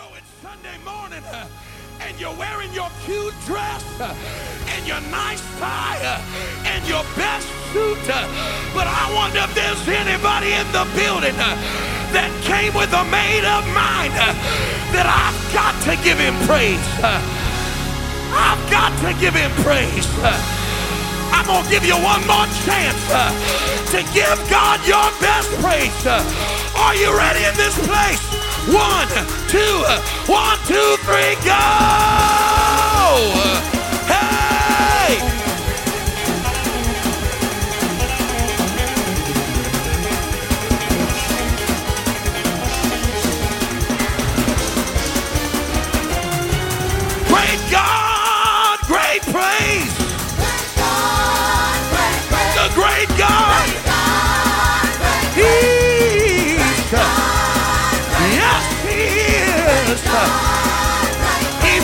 know it's Sunday morning uh, and you're wearing your cute dress uh, and your nice tie uh, and your best suit, uh, but I wonder if there's anybody in the building uh, that came with a made up mind uh, that I've got to give him praise. I've got to give him praise. I'm going to give you one more chance to give God your best praise. Are you ready in this place? One, two, one, two, three, go!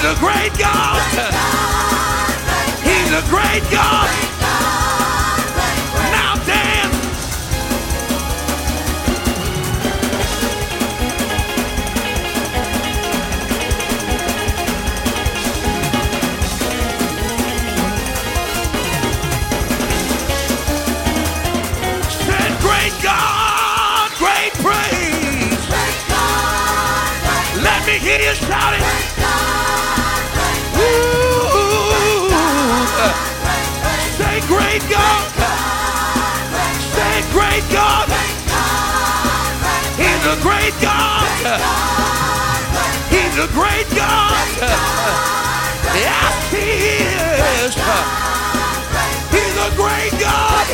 He's a great God. He's a great God. Great God. Say great God. He's a great God. He's a great God. Yes, he is. He's a great God.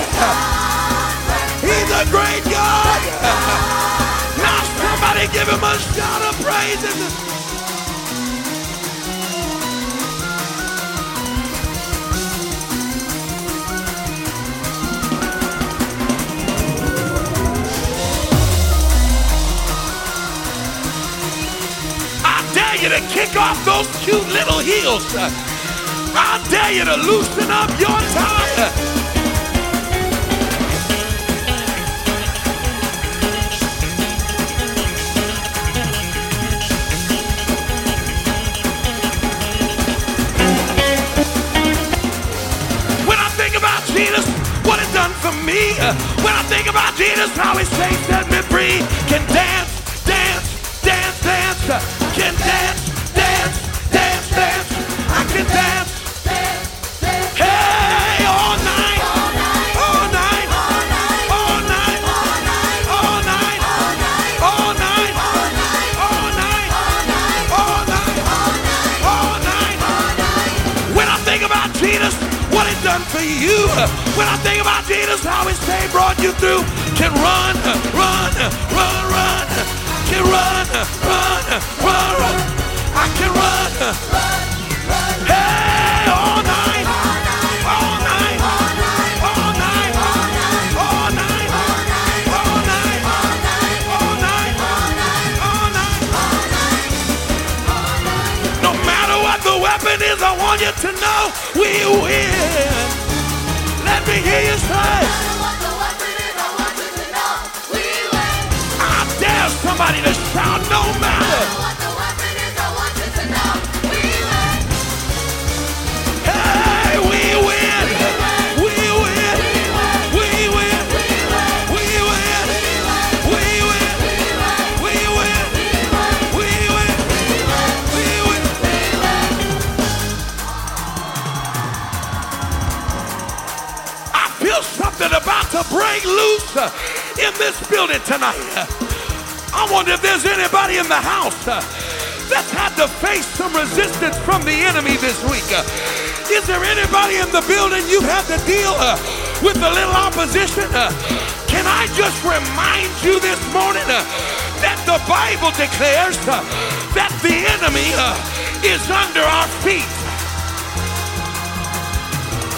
He's a great God. Now somebody give him a shout of praise. You to kick off those cute little heels. I dare you to loosen up your tie. When I think about Jesus, what he done for me. When I think about Jesus, how he saved, set me free. Can dance, dance, dance, dance can dance, dance, dance, dance. I can dance. for you. When I think about Jesus, how his pain brought you through, can run, run, run, run, can run, run run, run. I can run. I dare somebody to shout, no matter. Hey, we win. We win. We win. We win. We win. We win. We win. We win. I feel something about to break loose in this building tonight. I wonder if there's anybody in the house uh, that's had to face some resistance from the enemy this week. Uh, Is there anybody in the building you've had to deal uh, with a little opposition? Can I just remind you this morning that the Bible declares that the enemy is under our feet?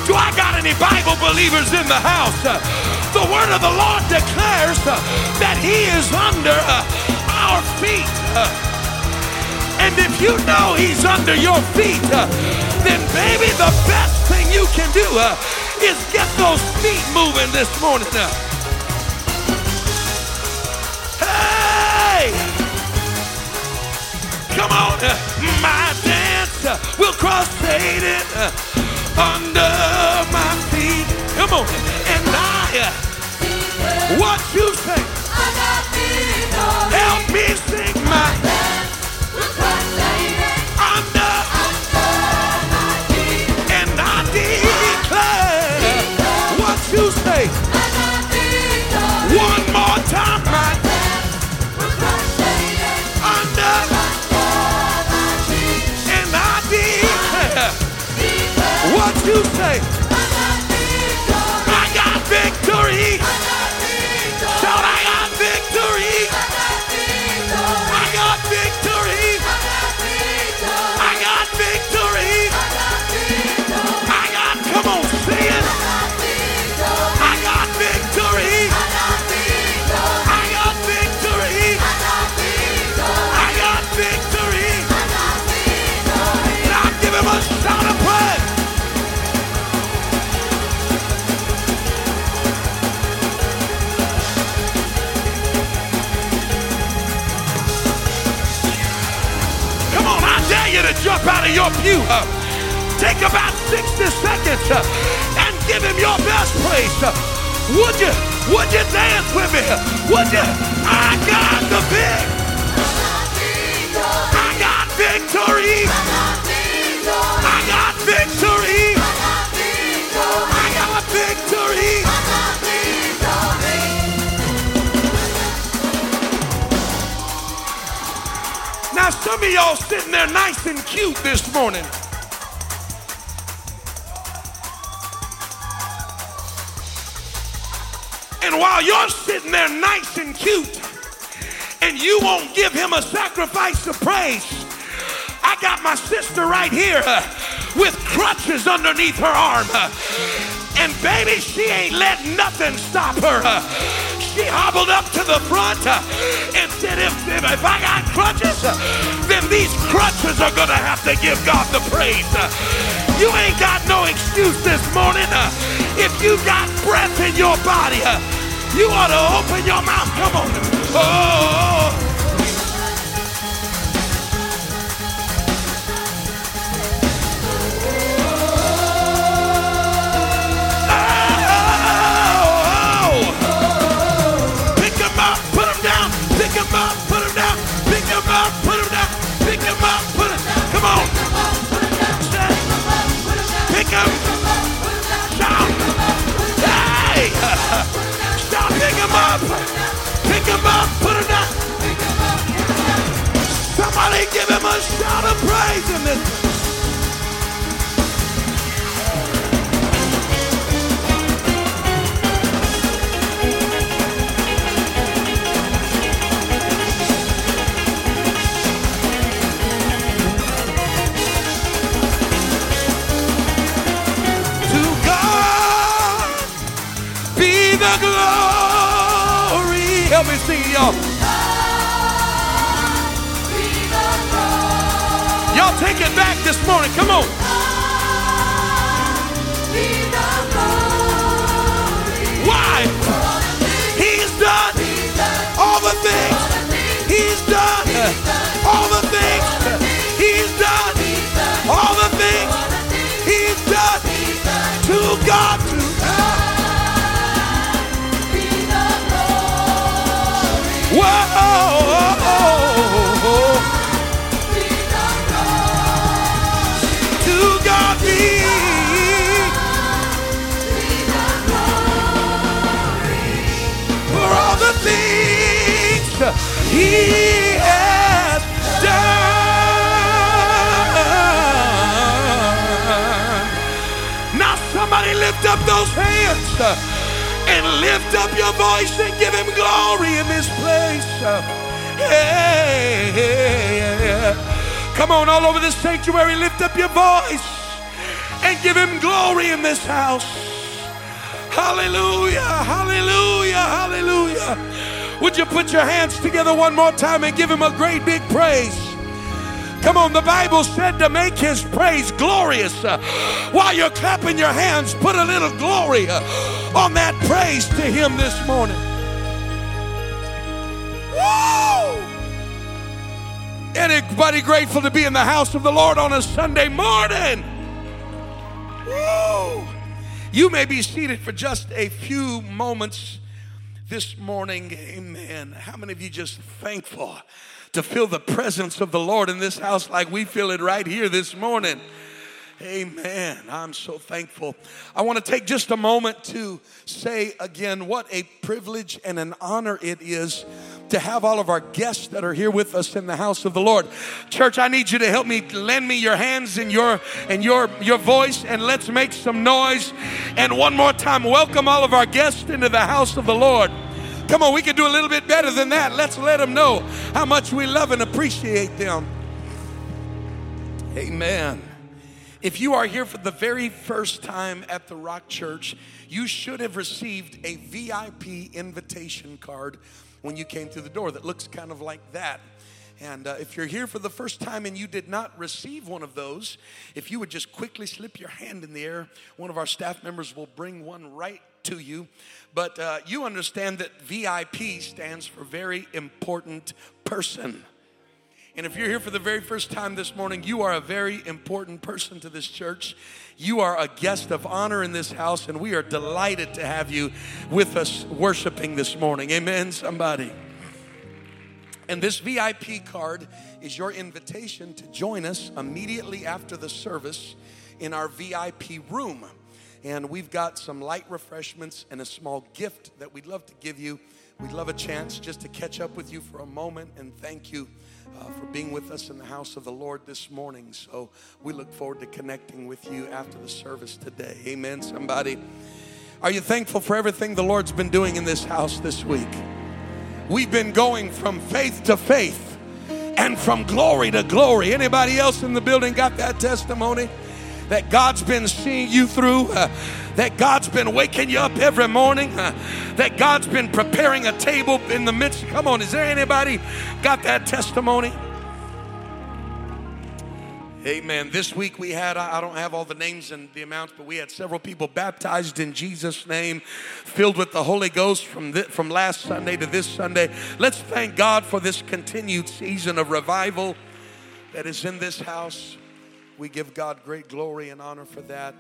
Do I got any Bible believers in the house? The word of the Lord declares uh, that he is under uh, our feet. Uh, and if you know he's under your feet, then baby, the best thing you can do is get those feet moving this morning. Hey! Come on! my dance will crush Satan under my feet. Come on. Say? Help me sing my under. And I declare what you say. One more time, my under. And I declare what you say. Out of your pew. Take about 60 seconds and give him your best praise. Would you? Would you dance with me? Would you? I got the big. I got victory. I got victory. I got victory. Now some of y'all sitting there nice and cute this morning. And while you're sitting there nice and cute, and you won't give him a sacrifice of praise, I got my sister right here uh, with crutches underneath her arm. uh, and baby, she ain't let nothing stop her. uh. she hobbled up to the front and said, if, if, if I got crutches, uh, then these crutches are going to have to give God the praise. you ain't got no excuse this morning. if you got breath in your body, you ought to open your mouth. Come on. Oh. Oh! oh. House. Hallelujah, hallelujah, hallelujah. Would you put your hands together one more time and give him a great big praise? Come on, the Bible said to make his praise glorious. While you're clapping your hands, put a little glory on that praise to him this morning. Woo! Anybody grateful to be in the house of the Lord on a Sunday morning? You may be seated for just a few moments this morning. Amen. How many of you just thankful to feel the presence of the Lord in this house like we feel it right here this morning? Amen. I'm so thankful. I want to take just a moment to say again what a privilege and an honor it is to have all of our guests that are here with us in the house of the Lord. Church, I need you to help me lend me your hands and your and your your voice and let's make some noise. And one more time, welcome all of our guests into the house of the Lord. Come on, we can do a little bit better than that. Let's let them know how much we love and appreciate them. Amen. If you are here for the very first time at the Rock Church, you should have received a VIP invitation card when you came through the door that looks kind of like that. And uh, if you're here for the first time and you did not receive one of those, if you would just quickly slip your hand in the air, one of our staff members will bring one right to you. But uh, you understand that VIP stands for very important person. And if you're here for the very first time this morning, you are a very important person to this church. You are a guest of honor in this house, and we are delighted to have you with us worshiping this morning. Amen, somebody. And this VIP card is your invitation to join us immediately after the service in our VIP room. And we've got some light refreshments and a small gift that we'd love to give you. We'd love a chance just to catch up with you for a moment and thank you uh, for being with us in the house of the Lord this morning. So we look forward to connecting with you after the service today. Amen, somebody. Are you thankful for everything the Lord's been doing in this house this week? We've been going from faith to faith and from glory to glory. Anybody else in the building got that testimony? That God's been seeing you through? Uh, that God's been waking you up every morning, uh, that God's been preparing a table in the midst. Come on, is there anybody got that testimony? Amen. This week we had, I don't have all the names and the amounts, but we had several people baptized in Jesus' name, filled with the Holy Ghost from, from last Sunday to this Sunday. Let's thank God for this continued season of revival that is in this house. We give God great glory and honor for that.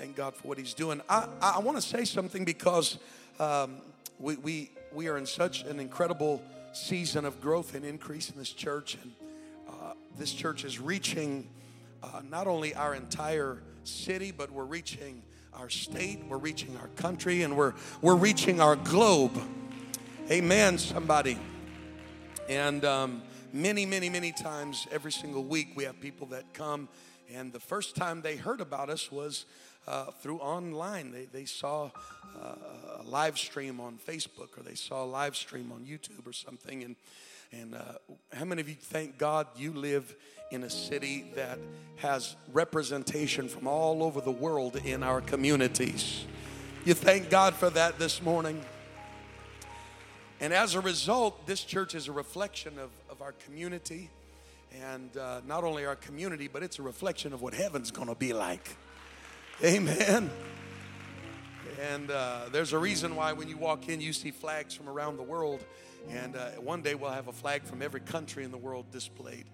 Thank God for what He's doing. I, I want to say something because um, we, we, we are in such an incredible season of growth and increase in this church. And uh, this church is reaching uh, not only our entire city, but we're reaching our state, we're reaching our country, and we're, we're reaching our globe. Amen, somebody. And um, many, many, many times every single week, we have people that come, and the first time they heard about us was uh, through online. They, they saw uh, a live stream on Facebook or they saw a live stream on YouTube or something. And, and uh, how many of you thank God you live in a city that has representation from all over the world in our communities? You thank God for that this morning. And as a result, this church is a reflection of, of our community. And uh, not only our community, but it's a reflection of what heaven's gonna be like. Amen. And uh, there's a reason why when you walk in, you see flags from around the world. And uh, one day we'll have a flag from every country in the world displayed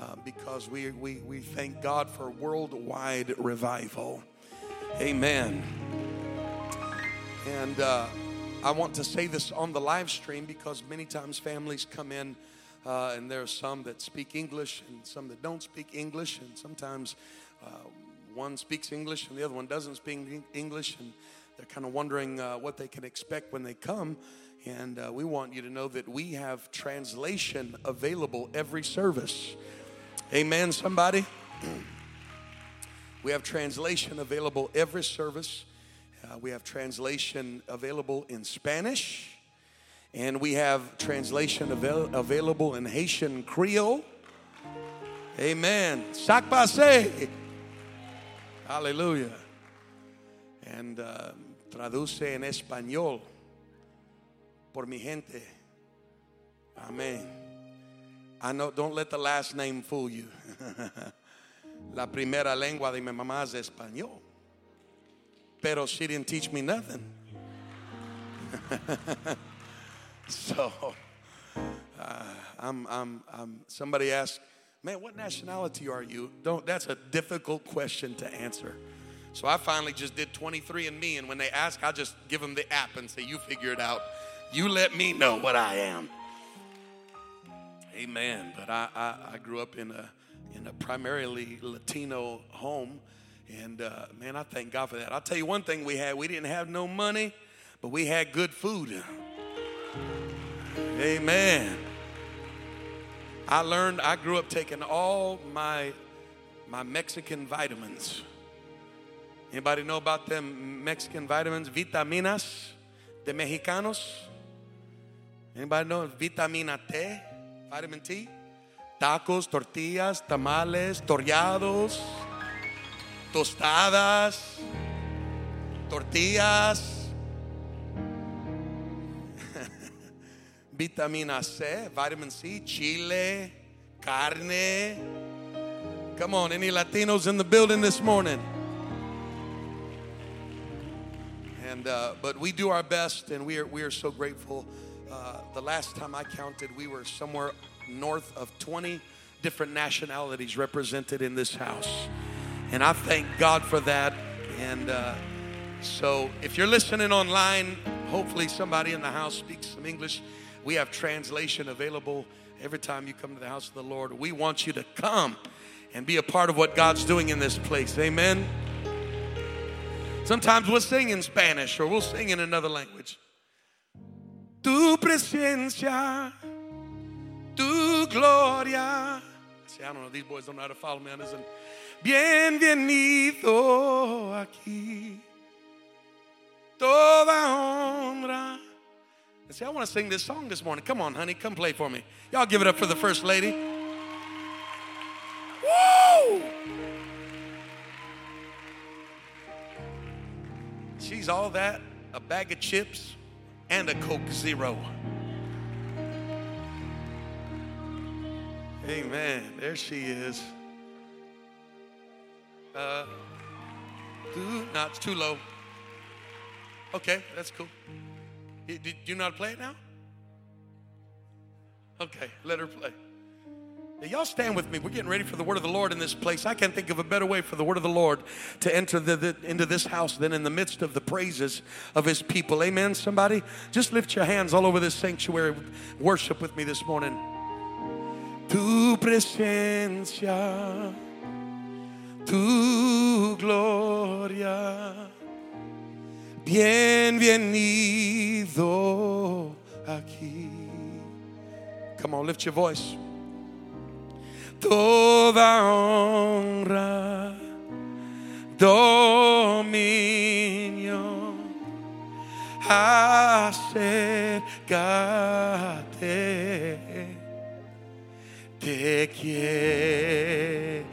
uh, because we, we, we thank God for worldwide revival. Amen. And uh, I want to say this on the live stream because many times families come in. Uh, and there are some that speak English and some that don't speak English, and sometimes uh, one speaks English and the other one doesn't speak English, and they're kind of wondering uh, what they can expect when they come. And uh, we want you to know that we have translation available every service. Amen, somebody? we have translation available every service. Uh, we have translation available in Spanish. And we have translation avail- available in Haitian Creole. Amen. Sak pase. Aleluya. And uh, traduce en español por mi gente. Amen. I know, don't let the last name fool you. La primera lengua de mi mamá es español. Pero she didn't teach me nothing. so, uh, I'm, I'm, I'm, somebody asked, man, what nationality are you? Don't, that's a difficult question to answer. So I finally just did 23andMe, and when they ask, I just give them the app and say, you figure it out. You let me know what I am. Amen. But I, I, I grew up in a, in a primarily Latino home. And uh, man, I thank God for that. I'll tell you one thing we had we didn't have no money, but we had good food. Amen. I learned, I grew up taking all my, my Mexican vitamins. Anybody know about them Mexican vitamins? Vitaminas de Mexicanos? Anybody know vitamina T? Vitamin T? Tacos, tortillas, tamales, toreados, tostadas, tortillas. Vitamina C, vitamin C, chile, carne. Come on, any Latinos in the building this morning? And uh, but we do our best, and we are we are so grateful. Uh, the last time I counted, we were somewhere north of 20 different nationalities represented in this house, and I thank God for that. And uh, so, if you're listening online, hopefully somebody in the house speaks some English. We have translation available every time you come to the house of the Lord. We want you to come and be a part of what God's doing in this place. Amen. Sometimes we'll sing in Spanish or we'll sing in another language. Tu presencia, tu gloria. See, I don't know, these boys don't know how to follow me on this. One. Bienvenido aquí. Toda honra and say, I want to sing this song this morning. Come on, honey, come play for me. Y'all give it up for the first lady. Woo! She's all that, a bag of chips, and a Coke Zero. Amen. There she is. Uh, no, it's too low. Okay, that's cool. Do you to play it now? Okay, let her play. Now, y'all stand with me. We're getting ready for the word of the Lord in this place. I can't think of a better way for the word of the Lord to enter the, the, into this house than in the midst of the praises of his people. Amen, somebody? Just lift your hands all over this sanctuary. Worship with me this morning. Tu presencia, tu gloria bienvenido aquí. Come on, lift your voice. Toda honra, dominio, acércate. Te quiero,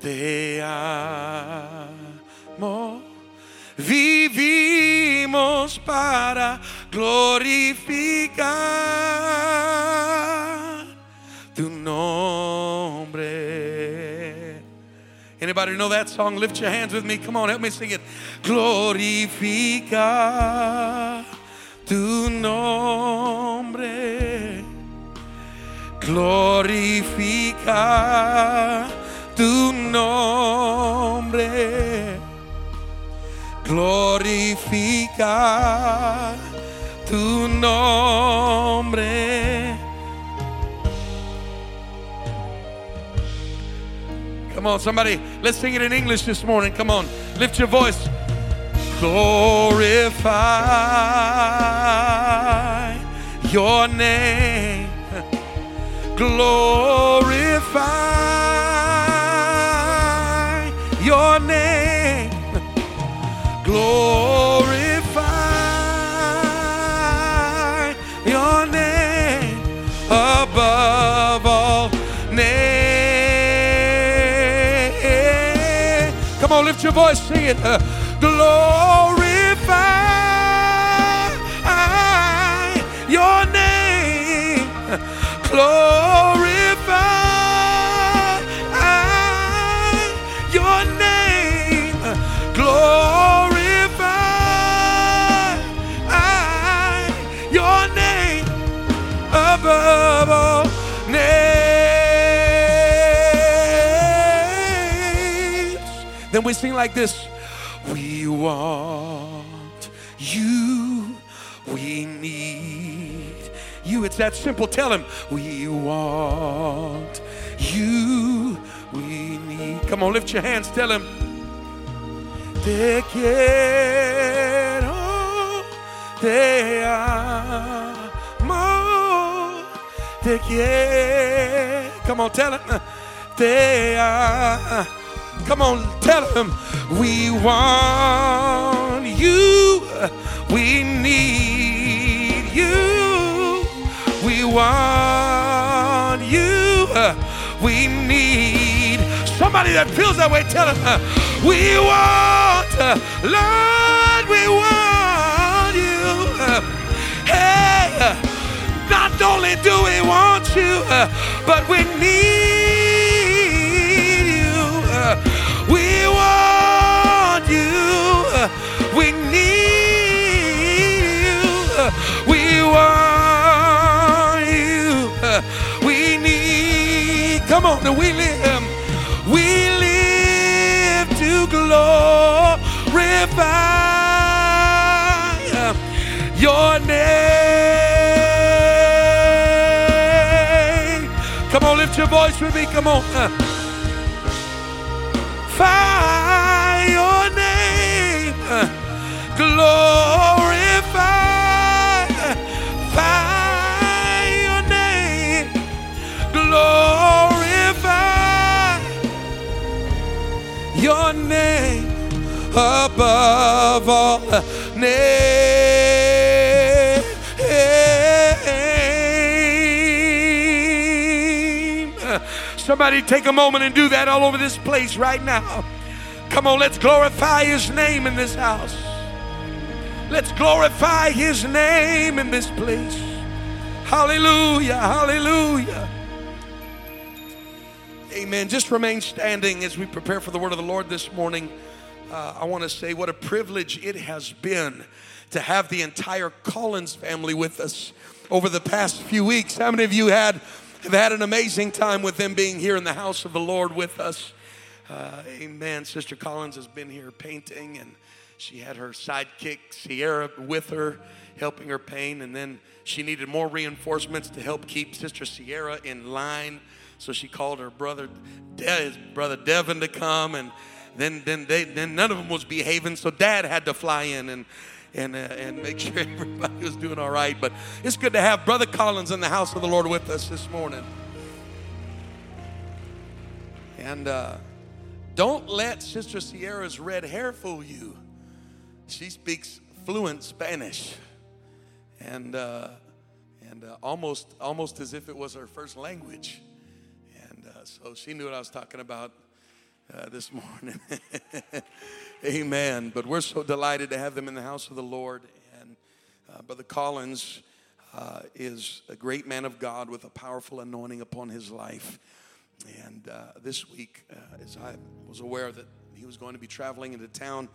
te amo vivimos para glorificar tu nombre. Anybody know that song? Lift your hands with me. Come on, help me sing it. Glorificar tu nombre. Glorificar tu nombre glorificar tu nombre. Come on, somebody, let's sing it in English this morning. Come on, lift your voice. Glorify your name. Glorify glorify your name above all names. Come on, lift your voice, sing it. Uh, glorify your name. Glorify. Then we sing like this We want you, we need you. It's that simple. Tell him, We want you, we need. Come on, lift your hands. Tell him, Te quiero, te amo, te quiero. Come on, tell him, te amo. Come on, tell him we want you, we need you, we want you, we need somebody that feels that way. Tell him we want, Lord, we want you. Hey, not only do we want you, but we need want you. We need. Come on, we live. We live to glorify your name. Come on, lift your voice with me. Come on glorify your name. Glorify, Glorify your name above all name. Somebody take a moment and do that all over this place right now. Come on, let's glorify his name in this house. Let's glorify his name in this place. Hallelujah, hallelujah. Amen. Just remain standing as we prepare for the word of the Lord this morning. Uh, I want to say what a privilege it has been to have the entire Collins family with us over the past few weeks. How many of you had have had an amazing time with them being here in the house of the Lord with us? Uh, amen. Sister Collins has been here painting, and she had her sidekick Sierra with her, helping her paint. And then she needed more reinforcements to help keep Sister Sierra in line. So she called her brother, his brother Devin, to come. And then, then, they, then none of them was behaving, so Dad had to fly in and and uh, and make sure everybody was doing all right. But it's good to have Brother Collins in the house of the Lord with us this morning. And. Uh, don't let Sister Sierra's red hair fool you. She speaks fluent Spanish, and uh, and uh, almost almost as if it was her first language. So she knew what I was talking about uh, this morning. Amen. But we're so delighted to have them in the house of the Lord. And uh, Brother Collins uh, is a great man of God with a powerful anointing upon his life. And uh, this week, uh, as I was aware that he was going to be traveling into town,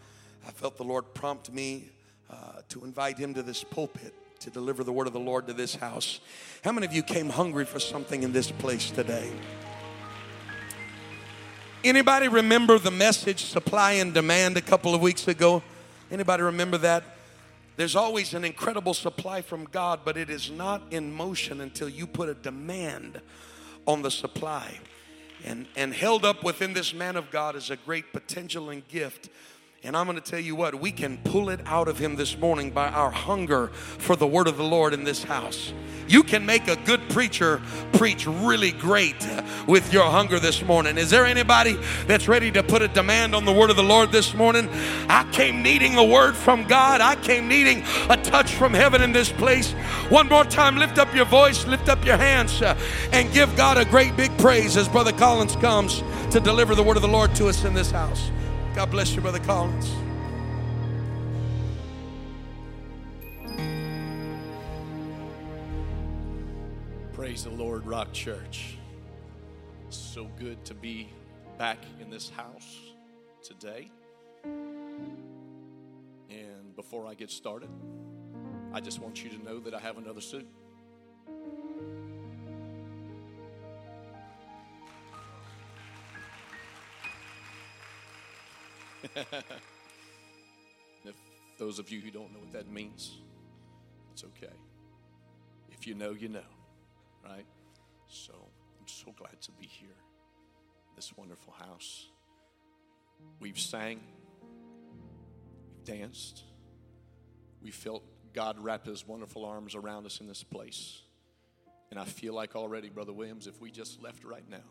I felt the Lord prompt me uh, to invite him to this pulpit to deliver the word of the Lord to this house. How many of you came hungry for something in this place today? Anybody remember the message supply and demand a couple of weeks ago? Anybody remember that? There's always an incredible supply from God, but it is not in motion until you put a demand on the supply. And, and held up within this man of God is a great potential and gift. And I'm going to tell you what, we can pull it out of him this morning by our hunger for the word of the Lord in this house. You can make a good preacher preach really great with your hunger this morning. Is there anybody that's ready to put a demand on the word of the Lord this morning? I came needing a word from God. I came needing a touch from heaven in this place. One more time, lift up your voice, lift up your hands, uh, and give God a great big praise as Brother Collins comes to deliver the word of the Lord to us in this house. God bless you, Brother Collins. Praise the Lord, Rock Church. So good to be back in this house today. And before I get started, I just want you to know that I have another suit. if those of you who don't know what that means, it's okay. If you know, you know, right? So I'm so glad to be here, this wonderful house. We've sang, we've danced, we felt God wrap His wonderful arms around us in this place. And I feel like already, Brother Williams, if we just left right now,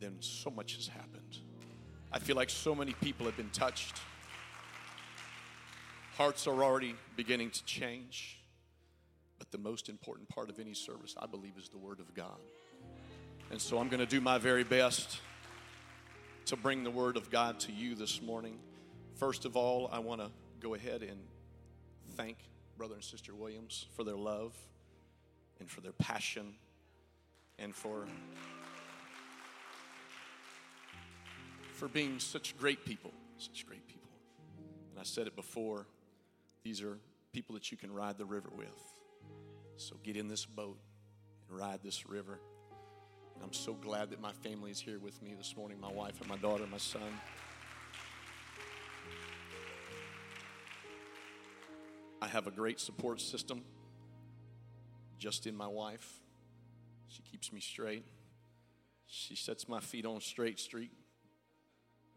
then so much has happened. I feel like so many people have been touched. Hearts are already beginning to change. But the most important part of any service, I believe, is the Word of God. And so I'm going to do my very best to bring the Word of God to you this morning. First of all, I want to go ahead and thank Brother and Sister Williams for their love and for their passion and for for being such great people, such great people. And I said it before, these are people that you can ride the river with. So get in this boat and ride this river. And I'm so glad that my family is here with me this morning my wife and my daughter, and my son. I have a great support system just in my wife. She keeps me straight. She sets my feet on straight street.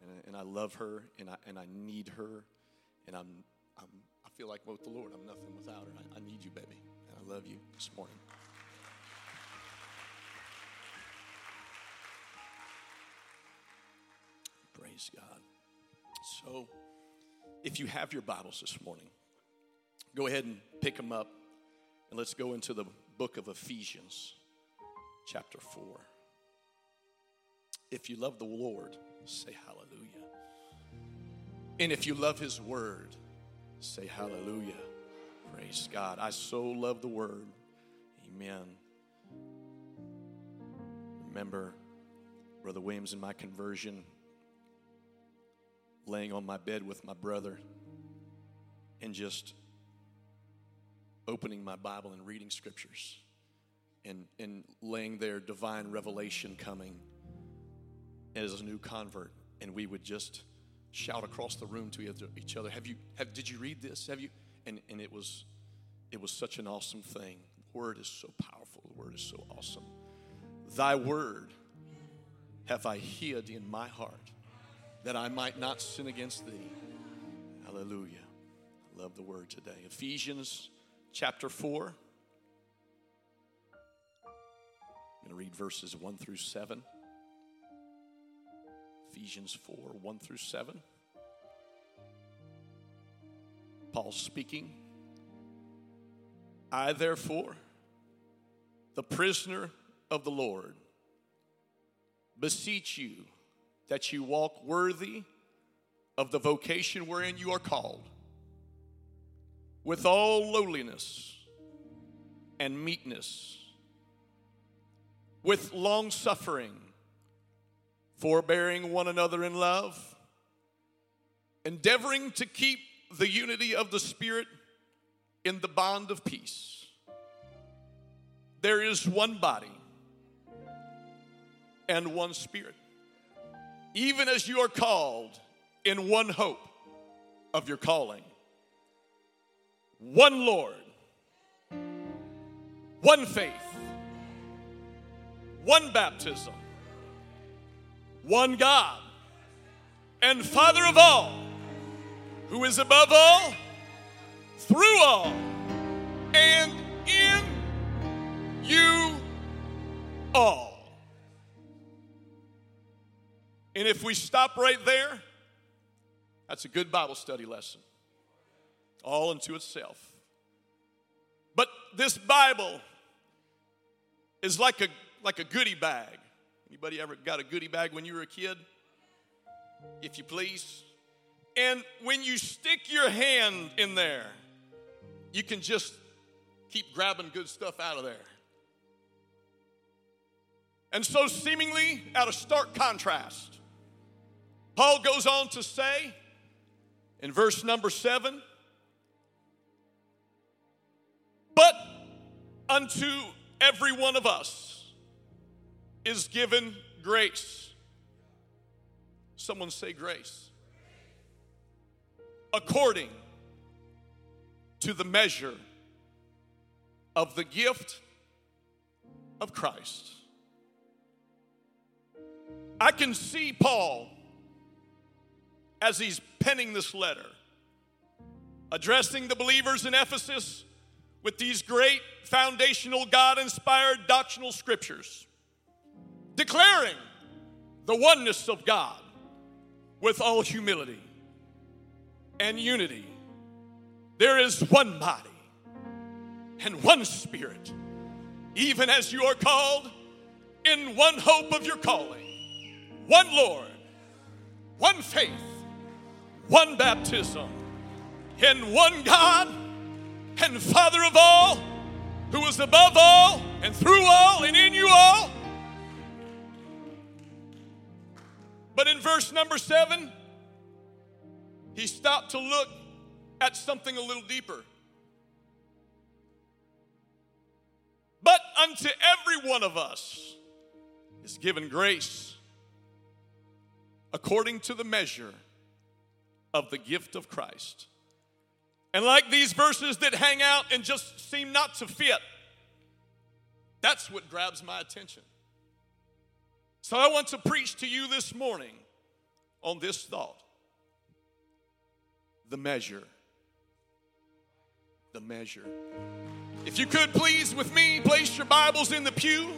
And, and I love her and I, and I need her. And I'm, I'm, I feel like with the Lord, I'm nothing without her. I, I need you, baby. And I love you this morning. Praise God. So, if you have your Bibles this morning, go ahead and pick them up and let's go into the book of Ephesians, chapter 4. If you love the Lord, say hallelujah. And if you love His word, say hallelujah. Praise God. I so love the word. Amen. Remember, Brother Williams in my conversion, laying on my bed with my brother and just opening my Bible and reading scriptures and, and laying there divine revelation coming as a new convert. And we would just shout across the room to each other, Have you have did you read this? Have you and, and it was it was such an awesome thing. The word is so powerful, the word is so awesome. Thy word have I hid in my heart that I might not sin against thee. Hallelujah. I love the word today. Ephesians chapter 4. I'm going to read verses 1 through 7. Ephesians 4 1 through 7. Paul speaking. I, therefore, the prisoner of the Lord, beseech you that you walk worthy of the vocation wherein you are called with all lowliness and meekness, with long suffering, forbearing one another in love, endeavoring to keep the unity of the Spirit in the bond of peace. There is one body and one Spirit, even as you are called in one hope of your calling one Lord, one faith, one baptism, one God, and Father of all, who is above all, through all, and in you all. And if we stop right there, that's a good Bible study lesson all unto itself. But this Bible is like a like a goodie bag. Anybody ever got a goodie bag when you were a kid? If you please. And when you stick your hand in there, you can just keep grabbing good stuff out of there. And so, seemingly out of stark contrast, Paul goes on to say in verse number seven But unto every one of us is given grace. Someone say grace. according to the measure of the gift of Christ. I can see Paul as he's penning this letter, addressing the believers in Ephesus with these great foundational God inspired doctrinal scriptures, declaring the oneness of God with all humility and unity. There is one body and one spirit, even as you are called in one hope of your calling, one Lord, one faith, one baptism, in one God and Father of all, who is above all and through all and in you all. But in verse number seven, he stopped to look at something a little deeper. But unto every one of us is given grace according to the measure of the gift of Christ. And like these verses that hang out and just seem not to fit, that's what grabs my attention. So I want to preach to you this morning on this thought the measure. The measure. If you could please, with me, place your Bibles in the pew.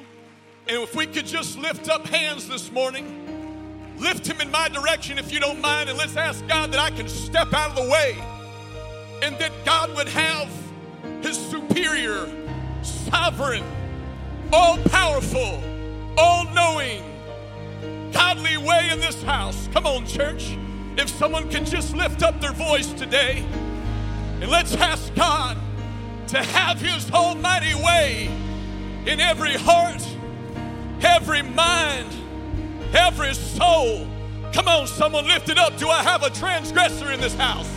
And if we could just lift up hands this morning, lift them in my direction if you don't mind, and let's ask God that I can step out of the way and that God would have His superior, sovereign, all powerful, all knowing, godly way in this house. Come on, church. If someone can just lift up their voice today and let's ask God to have His almighty way in every heart, every mind, every soul. Come on, someone lift it up. Do I have a transgressor in this house?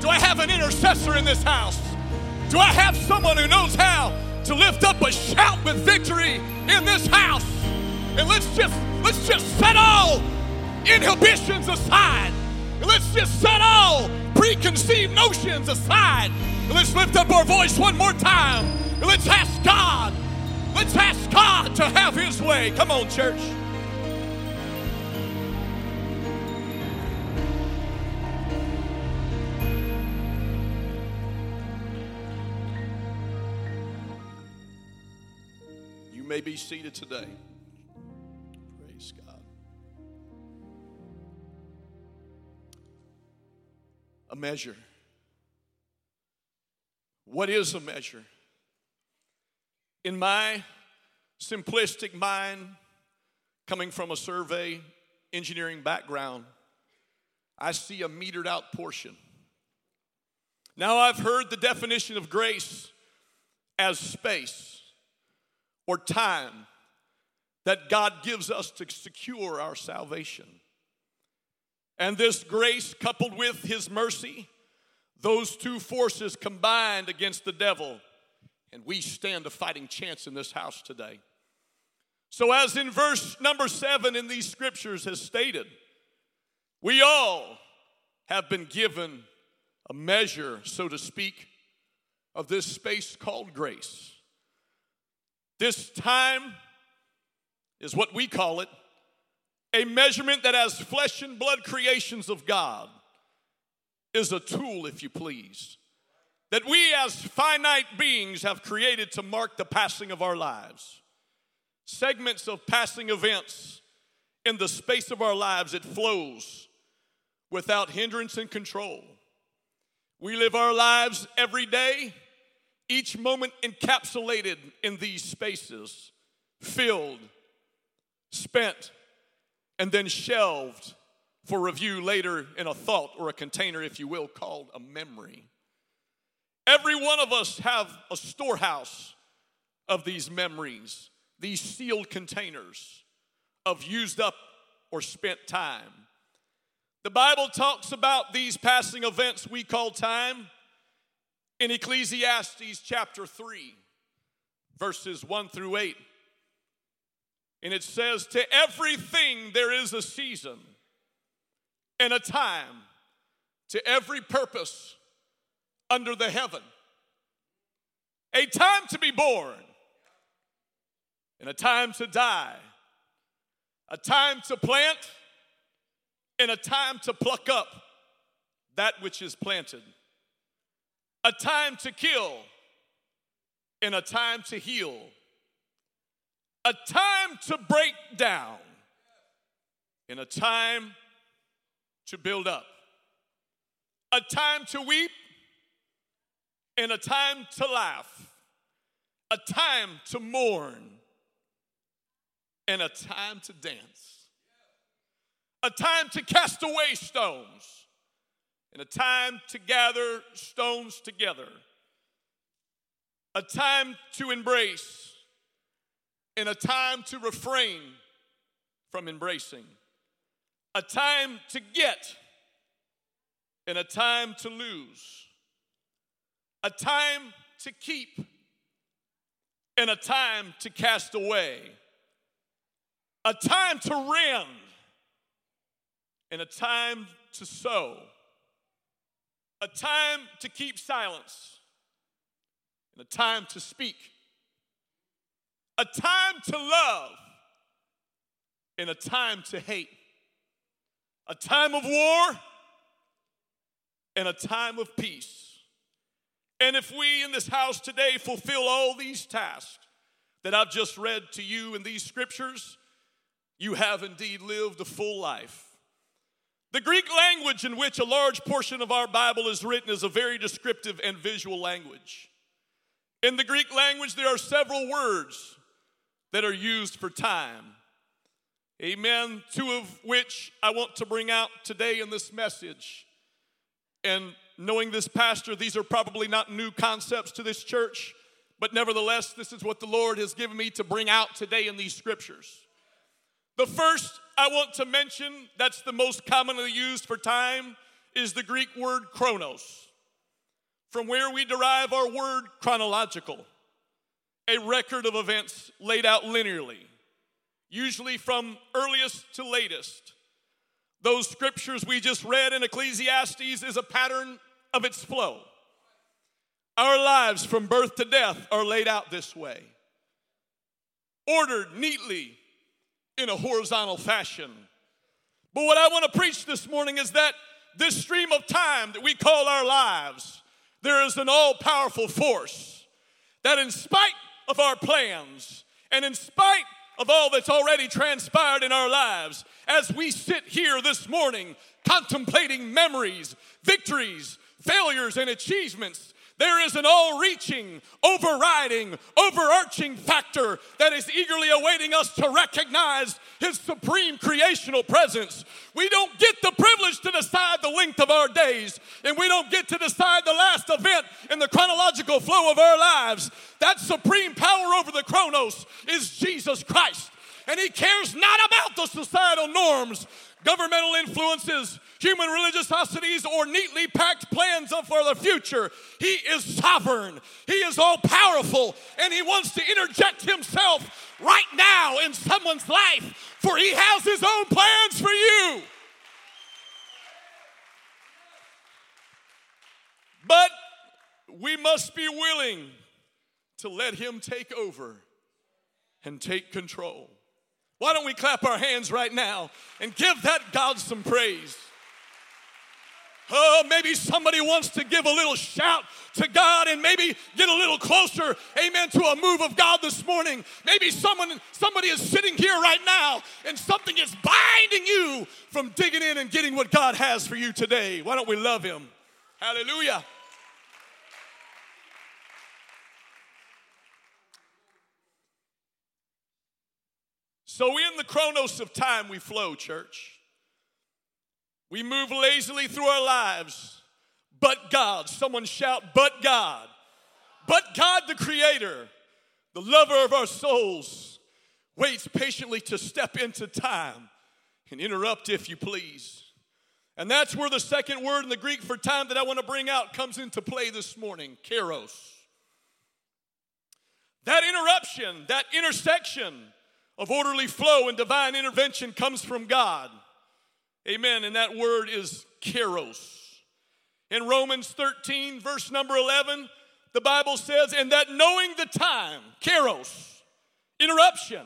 Do I have an intercessor in this house? Do I have someone who knows how to lift up a shout with victory in this house? And let's just let's just set all inhibitions aside. Let's just set all preconceived notions aside. Let's lift up our voice one more time. Let's ask God. Let's ask God to have his way. Come on, church. You may be seated today. A measure. What is a measure? In my simplistic mind, coming from a survey engineering background, I see a metered out portion. Now, I've heard the definition of grace as space or time that God gives us to secure our salvation. And this grace, coupled with His mercy, those two forces combined against the devil, and we stand a fighting chance in this house today. So, as in verse number seven in these scriptures has stated, we all have been given a measure, so to speak, of this space called grace. This time is what we call it a measurement that, as flesh and blood creations of God, is a tool, if you please, that we as finite beings have created to mark the passing of our lives. Segments of passing events in the space of our lives, it flows without hindrance and control. We live our lives every day, each moment encapsulated in these spaces, filled, spent, and then shelved for review later in a thought or a container, if you will, called a memory. Every one of us have a storehouse of these memories, these sealed containers of used up or spent time. The Bible talks about these passing events we call time in Ecclesiastes chapter 3, verses 1 through 8. And it says, To everything there is a season and a time to every purpose under the heaven. A time to be born and a time to die, a time to plant and a time to pluck up that which is planted, a time to kill and a time to heal, a time to break down and a time to build up, a time to weep and a time to laugh, a time to mourn and a time to dance, a time to cast away stones and a time to gather stones together, a time to embrace and a time to refrain from embracing, a time to get and a time to lose, a time to keep and a time to cast away, a time to rend and a time to sow, a time to keep silence and a time to speak, a time to love and a time to hate, a time of war and a time of peace. And if we in this house today fulfill all these tasks that I've just read to you in these scriptures, you have indeed lived a full life. The Greek language in which a large portion of our Bible is written is a very descriptive and visual language. In the Greek language, there are several words that are used for time. Amen. Two of which I want to bring out today in this message. And knowing this pastor, these are probably not new concepts to this church, but nevertheless, this is what the Lord has given me to bring out today in these scriptures. The first I want to mention that's the most commonly used for time is the Greek word chronos, from where we derive our word chronological, a record of events laid out linearly, usually from earliest to latest. Those scriptures we just read in Ecclesiastes is a pattern of its flow. Our lives from birth to death are laid out this way, ordered neatly in a horizontal fashion. But what I want to preach this morning is that this stream of time that we call our lives, there is an all powerful force that, in spite of our plans and in spite of all that's already transpired in our lives as we sit here this morning contemplating memories, victories, failures, and achievements. There is an all reaching, overriding, overarching factor that is eagerly awaiting us to recognize His supreme creational presence. We don't get the privilege to decide the length of our days, and we don't get to decide the last event in the chronological flow of our lives. That supreme power over the chronos is Jesus Christ. And He cares not about the societal norms, governmental influences, human religiosities, or neatly packed plans for the future. He is sovereign, He is all powerful, and He wants to interject Himself right now in someone's life, for He has His own plans for you. But we must be willing to let Him take over and take control. Why don't we clap our hands right now and give that God some praise? Oh, maybe somebody wants to give a little shout to God and maybe get a little closer, amen, to a move of God this morning. Maybe someone, somebody is sitting here right now and something is binding you from digging in and getting what God has for you today. Why don't we love Him? Hallelujah. So, in the chronos of time, we flow, church. We move lazily through our lives, but God. Someone shout, but God. But God, the Creator, the lover of our souls, waits patiently to step into time and interrupt, if you please. And that's where the second word in the Greek for time that I want to bring out comes into play this morning kairos. That interruption, that intersection of orderly flow and divine intervention comes from God. Amen. And that word is kairos. In Romans 13, verse number 11, the Bible says, And that knowing the time, kairos, interruption,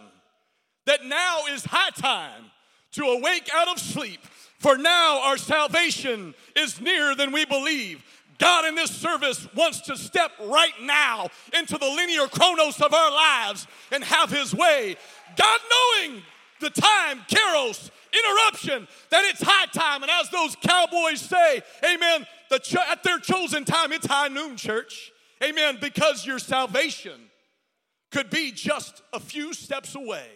that now is high time to awake out of sleep, for now our salvation is nearer than we believe. God in this service wants to step right now into the linear chronos of our lives and have his way. God knowing the time, kairos, interruption, that it's high time. And as those cowboys say, amen, the at their chosen time, it's high noon, church. Amen, because your salvation could be just a few steps away.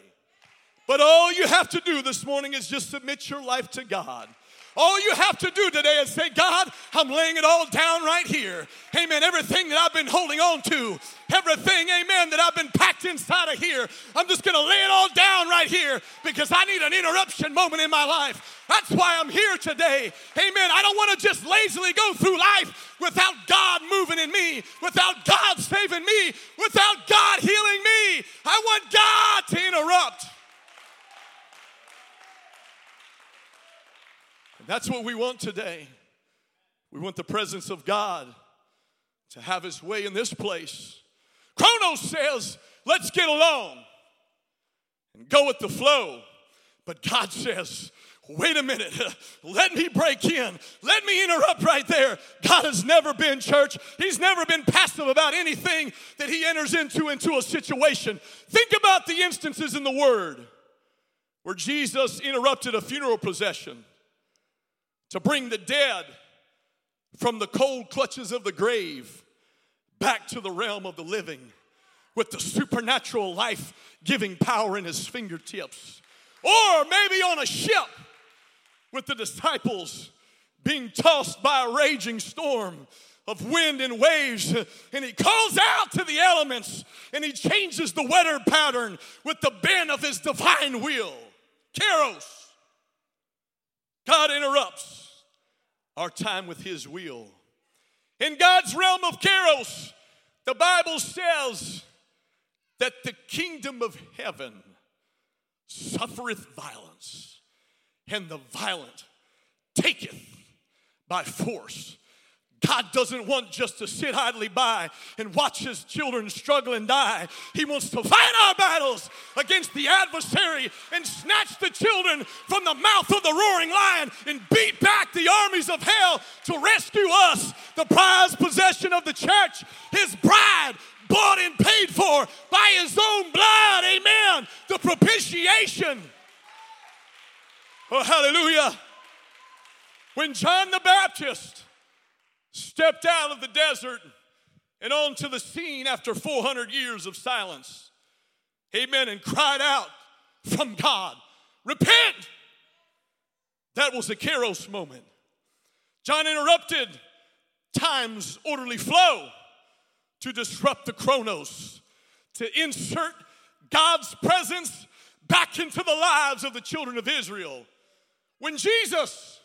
But all you have to do this morning is just submit your life to God. All you have to do today is say, God, I'm laying it all down right here. Amen. Everything that I've been holding on to, everything, amen, that I've been packed inside of here, I'm just going to lay it all down right here because I need an interruption moment in my life. That's why I'm here today. Amen. I don't want to just lazily go through life without God moving in me, without God saving me, without God healing me. I want God to interrupt. And that's what we want today. We want the presence of God to have his way in this place. Chronos says, let's get along and go with the flow. But God says, wait a minute, let me break in. Let me interrupt right there. God has never been church. He's never been passive about anything that he enters into into a situation. Think about the instances in the word where Jesus interrupted a funeral procession to bring the dead from the cold clutches of the grave back to the realm of the living with the supernatural life giving power in his fingertips. Or maybe on a ship with the disciples being tossed by a raging storm of wind and waves, and he calls out to the elements and he changes the weather pattern with the bend of his divine will. Kairos. God interrupts our time with His will. In God's realm of Kairos, the Bible says that the kingdom of heaven suffereth violence, and the violent taketh by force. God doesn't want just to sit idly by and watch his children struggle and die. He wants to fight our battles against the adversary and snatch the children from the mouth of the roaring lion and beat back the armies of hell to rescue us, the prized possession of the church, his bride, bought and paid for by his own blood. Amen. The propitiation. Oh, hallelujah. When John the Baptist stepped out of the desert and onto the scene after 400 years of silence. Amen. And cried out from God, Repent! That was a Kairos moment. John interrupted time's orderly flow to disrupt the chronos, to insert God's presence back into the lives of the children of Israel. When Jesus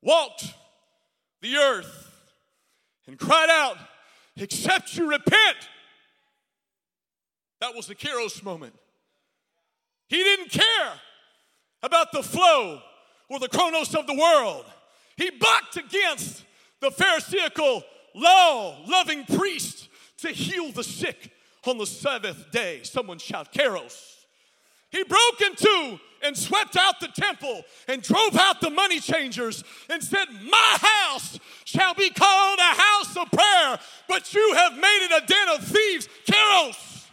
walked the earth, and cried out, Except you repent. That was the Kairos moment. He didn't care about the flow or the chronos of the world. He bucked against the Pharisaical law loving priest to heal the sick on the seventh day. Someone shout, Kairos. He broke into and swept out the temple and drove out the money changers and said, My house shall be called a house of prayer, but you have made it a den of thieves. Kairos.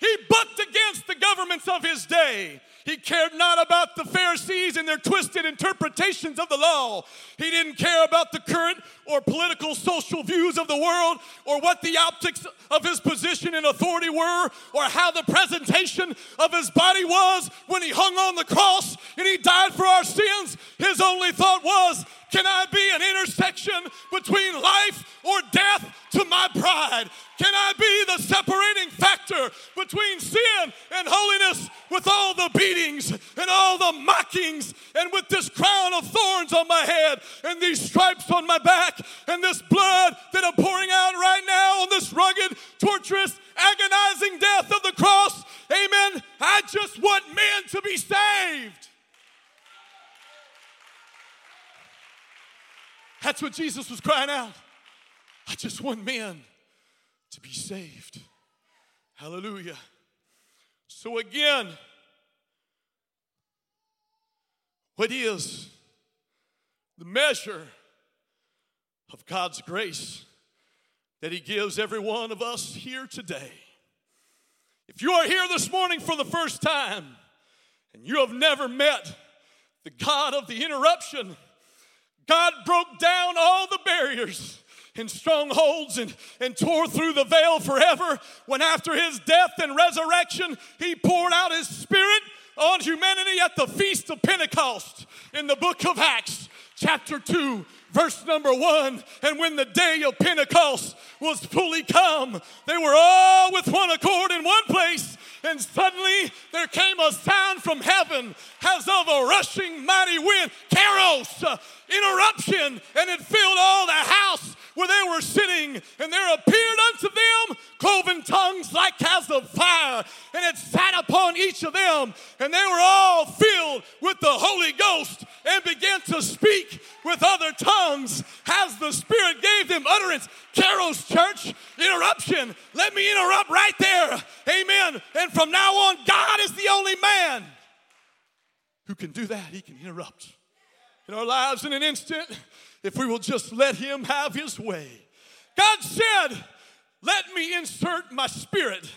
He bucked against the governments of his day. He cared not about the Pharisees and their twisted interpretations of the law. He didn't care about the current or political social views of the world or what the optics of his position and authority were or how the presentation of his body was when he hung on the cross and he died for our sins. His only thought was, can I be an intersection between life or death to my pride? Can I be the separating factor between sin and holiness with all the beatings and all the mockings and with this crown of thorns on my head and these stripes on my back and this blood that I'm pouring out right now on this rugged, torturous, agonizing death of the cross? Amen. I just want men to be saved. That's what Jesus was crying out. I just want men to be saved. Hallelujah. So, again, what is the measure of God's grace that He gives every one of us here today? If you are here this morning for the first time and you have never met the God of the interruption, God broke down all the barriers and strongholds and, and tore through the veil forever when after his death and resurrection he poured out his spirit on humanity at the feast of pentecost in the book of acts chapter 2 verse number one. And when the day of Pentecost was fully come, they were all with one accord in one place. And suddenly there came a sound from heaven as of a rushing mighty wind, kairos, uh, interruption, and it filled all the house where they were sitting, and there appeared unto them cloven tongues like as of fire, and it sat upon each of them, and they were all filled with the Holy Ghost and began to speak with other tongues as the Spirit gave them utterance. Kairos Church, interruption. Let me interrupt right there. Amen. And from now on, God is the only man who can do that. He can interrupt in our lives in an instant if we will just let Him have His way. God said, Let me insert my spirit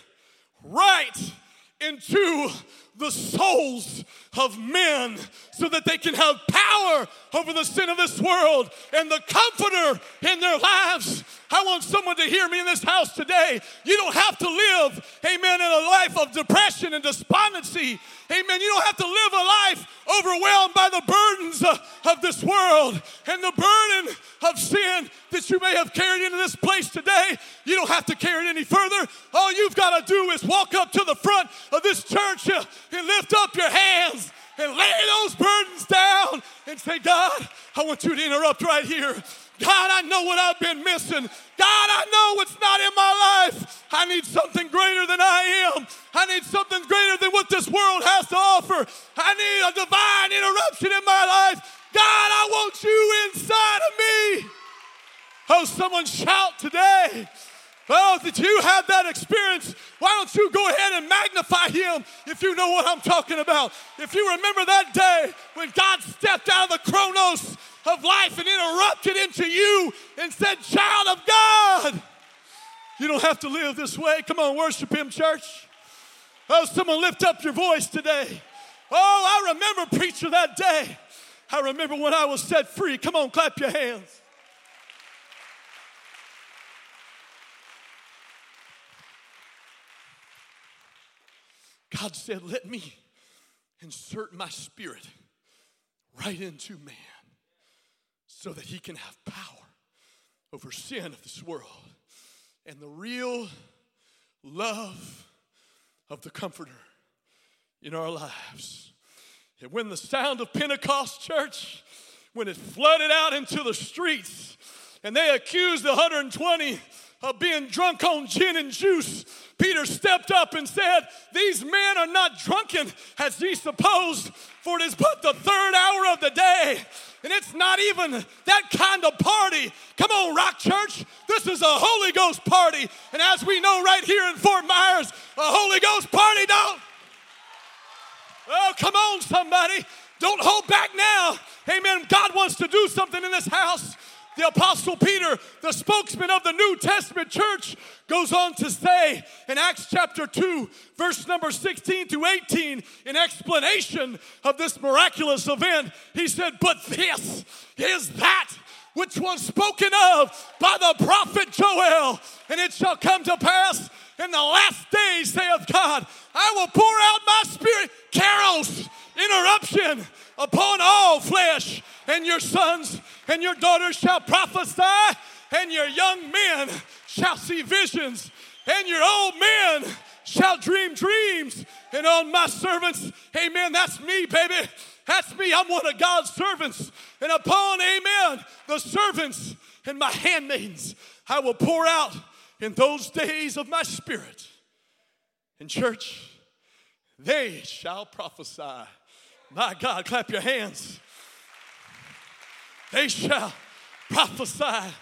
right into the souls of men so that they can have power over the sin of this world and the comforter in their lives. I want someone to hear me in this house today. You don't have to live, amen, in a life of depression and despondency. Amen. You don't have to live a life overwhelmed by the burdens of this world and the burden of sin that you may have carried into this place today. You don't have to carry it any further. All you've got to do is walk up to the front of this church and lift up your hands and lay those burdens down and say, God, I want you to interrupt right here. God, I know what I've been missing. God, I know what's not in my life. I need something greater than I am. I need something greater than what this world has to offer. I need a divine interruption in my life. God, I want you inside of me. Oh, someone shout today. Oh, did you have that experience? Why don't you go ahead and magnify him if you know what I'm talking about? If you remember that day when God stepped out of the chronos of life and interrupted into you and said, Child of God, you don't have to live this way. Come on, worship him, church. Oh, someone lift up your voice today. Oh, I remember, preacher, that day. I remember when I was set free. Come on, clap your hands. God said, Let me insert my spirit right into man so that he can have power over sin of this world and the real love of the Comforter in our lives. And when the sound of Pentecost church, when it flooded out into the streets and they accused the 120 of being drunk on gin and juice, Peter stepped up and said, These men are not drunken as ye supposed, for it is but the third hour of the day. And it's not even that kind of party. Come on, Rock Church. This is a Holy Ghost party. And as we know right here in Fort Myers, a Holy Ghost party don't. Oh, come on, somebody. Don't hold back now. Amen. God wants to do something in this house. The Apostle Peter, the spokesman of the New Testament church, goes on to say in Acts chapter 2, verse number 16 to 18, in explanation of this miraculous event, he said, But this is that which was spoken of by the prophet Joel, and it shall come to pass in the last days, saith God, I will pour out my spirit, kairos, interruption, upon all flesh, and your sons and your daughters shall prophesy, and your young men shall see visions, and your old men shall dream dreams. And on my servants, amen, that's me, baby. That's me. I'm one of God's servants. And upon, amen, the servants and my handmaidens, I will pour out in those days of my spirit. In church, they shall prophesy. My God, clap your hands. They shall prophesy.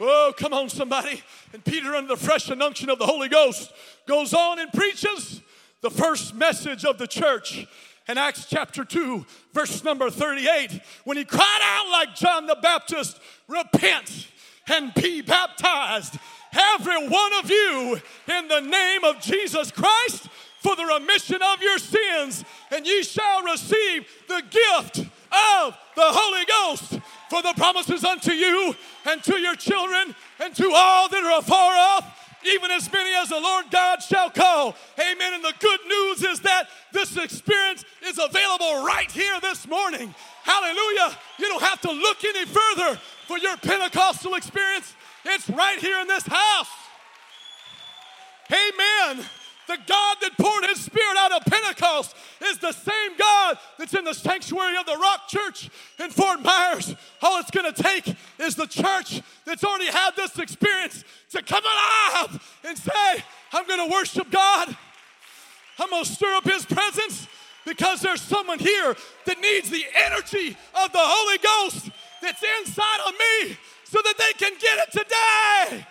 Oh, come on, somebody. And Peter, under the fresh unction of the Holy Ghost, goes on and preaches the first message of the church in Acts chapter 2, verse number 38, when he cried out like John the Baptist, Repent and be baptized, every one of you, in the name of Jesus Christ, for the remission of your sins, and ye shall receive the gift of the Holy Ghost. For the promises unto you and to your children and to all that are afar off even as many as the Lord God shall call. Amen. And the good news is that this experience is available right here this morning. Hallelujah. You don't have to look any further for your Pentecostal experience, it's right here in this house. Amen. The God that poured his spirit out of Pentecost is the same God that's in the sanctuary of the Rock Church in Fort Myers. All it's going to take is the church that's already had this experience to come alive and say, I'm going to worship God. I'm going to stir up his presence because there's someone here that needs the energy of the Holy Ghost that's inside of me so that they can get it today.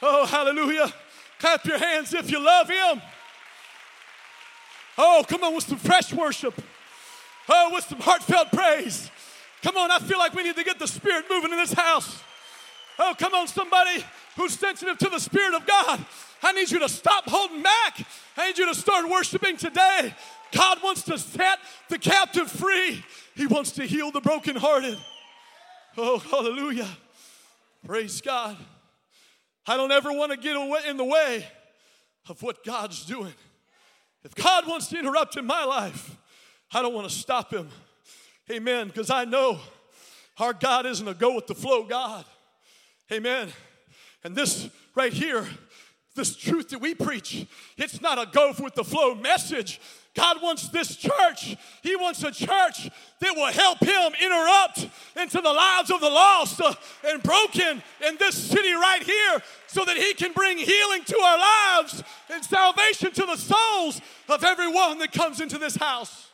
Oh, hallelujah. Clap your hands if you love Him. Oh, come on with some fresh worship. Oh, with some heartfelt praise. Come on, I feel like we need to get the Spirit moving in this house. Oh, come on, somebody who's sensitive to the Spirit of God. I need you to stop holding back. I need you to start worshiping today. God wants to set the captive free, He wants to heal the brokenhearted. Oh, hallelujah. Praise God. I don't ever want to get in the way of what God's doing. If God wants to interrupt in my life, I don't want to stop him. Amen. Because I know our God isn't a go with the flow God. Amen. And this right here, this truth that we preach, it's not a go with the flow message. God wants this church. He wants a church that will help Him interrupt into the lives of the lost uh, and broken in this city right here so that He can bring healing to our lives and salvation to the souls of everyone that comes into this house.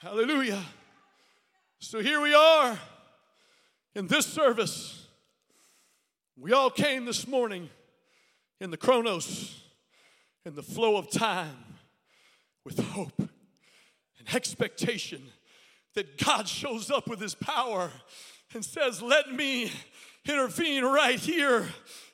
Hallelujah. So here we are in this service. We all came this morning in the chronos, in the flow of time with hope and expectation that God shows up with his power and says, Let me intervene right here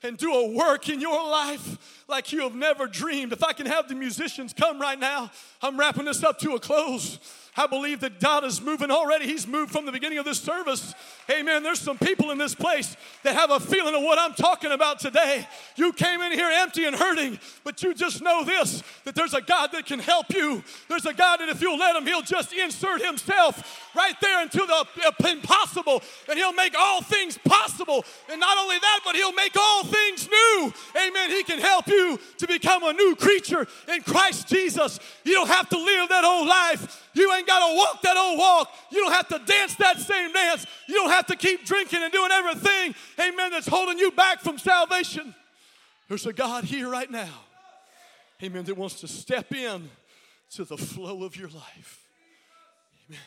and do a work in your life like you have never dreamed. If I can have the musicians come right now, I'm wrapping this up to a close. I believe that God is moving already. He's moved from the beginning of this service. Amen. There's some people in this place that have a feeling of what I'm talking about today. You came in here empty and hurting, but you just know this that there's a God that can help you. There's a God that if you'll let Him, He'll just insert Himself right there into the impossible and He'll make all things possible. And not only that, but He'll make all things new. Amen. He can help you to become a new creature in Christ Jesus. You don't have to live that old life. You ain't got to walk that old walk. You don't have to dance that same dance. You don't have to keep drinking and doing everything, amen, that's holding you back from salvation. There's a God here right now, amen, that wants to step in to the flow of your life. Amen.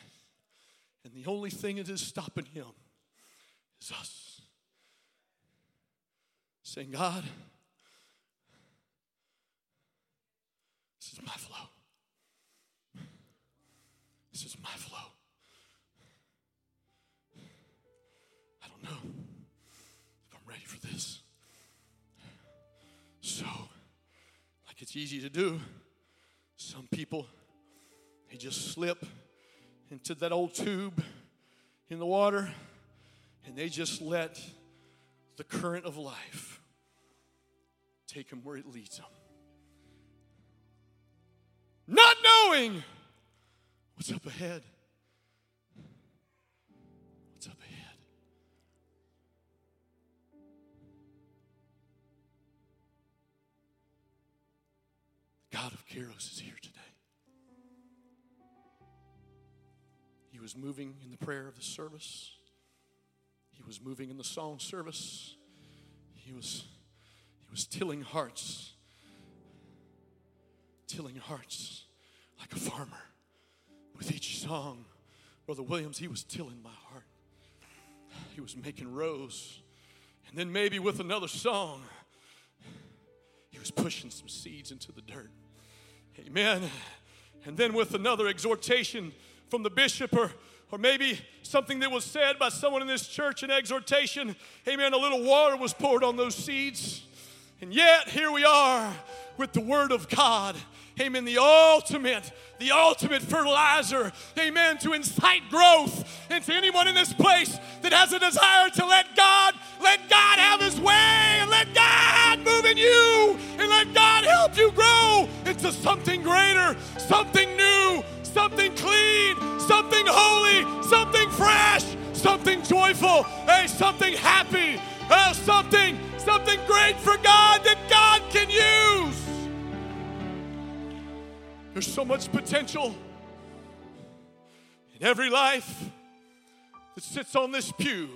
And the only thing that is stopping him is us. Saying, God, this is my flow. This is my flow. I don't know if I'm ready for this. So, like it's easy to do, some people, they just slip into that old tube in the water and they just let the current of life take them where it leads them. Not knowing What's up ahead? What's up ahead? The God of Kairos is here today. He was moving in the prayer of the service. He was moving in the song service. He was, he was tilling hearts, tilling hearts like a farmer with each song, Brother Williams, he was tilling my heart. he was making rows. And then maybe with another song, he was pushing some seeds into the dirt. Amen. And then with another exhortation from the bishop or or maybe something that was said by someone in this church, an exhortation, amen, a little water was poured on those seeds. And yet, here we are with the Word of God. Amen. The ultimate, the ultimate fertilizer. Amen. To incite growth. And to anyone in this place that has a desire to let God, let God have His way and let God move in you and let God help you grow into something greater, something new, something clean, something holy, something fresh, something joyful, hey, something happy, oh, something, something great for God that God can use. There's so much potential in every life that sits on this pew,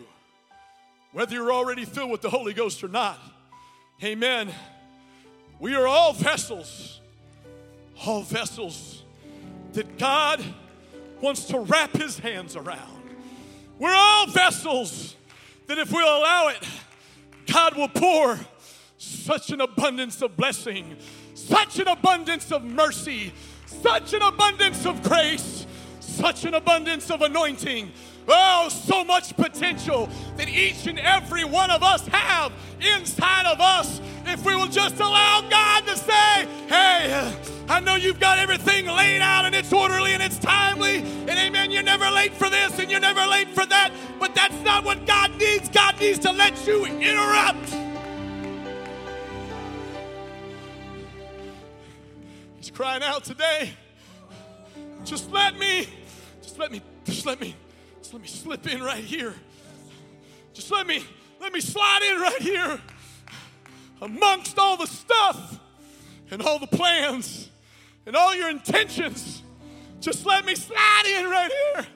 whether you're already filled with the Holy Ghost or not. Amen. We are all vessels, all vessels that God wants to wrap his hands around. We're all vessels that if we'll allow it, God will pour such an abundance of blessing, such an abundance of mercy, such an abundance of grace, such an abundance of anointing. Oh, so much potential that each and every one of us have inside of us if we will just allow God to say, Hey, I know you've got everything laid out and it's orderly and it's timely, and amen, you're never late for this and you're never late for that, but that's not what God needs. God needs to let you interrupt. Crying out today. Just let me, just let me, just let me, just let me slip in right here. Just let me, let me slide in right here amongst all the stuff and all the plans and all your intentions. Just let me slide in right here.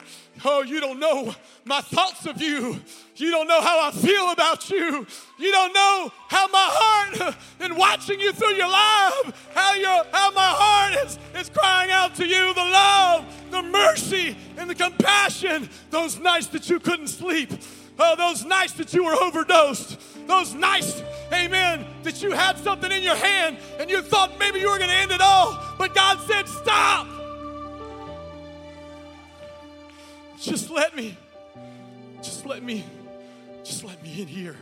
Oh, you don't know my thoughts of you. You don't know how I feel about you. You don't know how my heart, in watching you through your life, how, your, how my heart is, is crying out to you the love, the mercy, and the compassion. Those nights that you couldn't sleep. Oh, those nights that you were overdosed. Those nights, amen, that you had something in your hand and you thought maybe you were going to end it all. But God said, Stop. Just let me, just let me, just let me in here.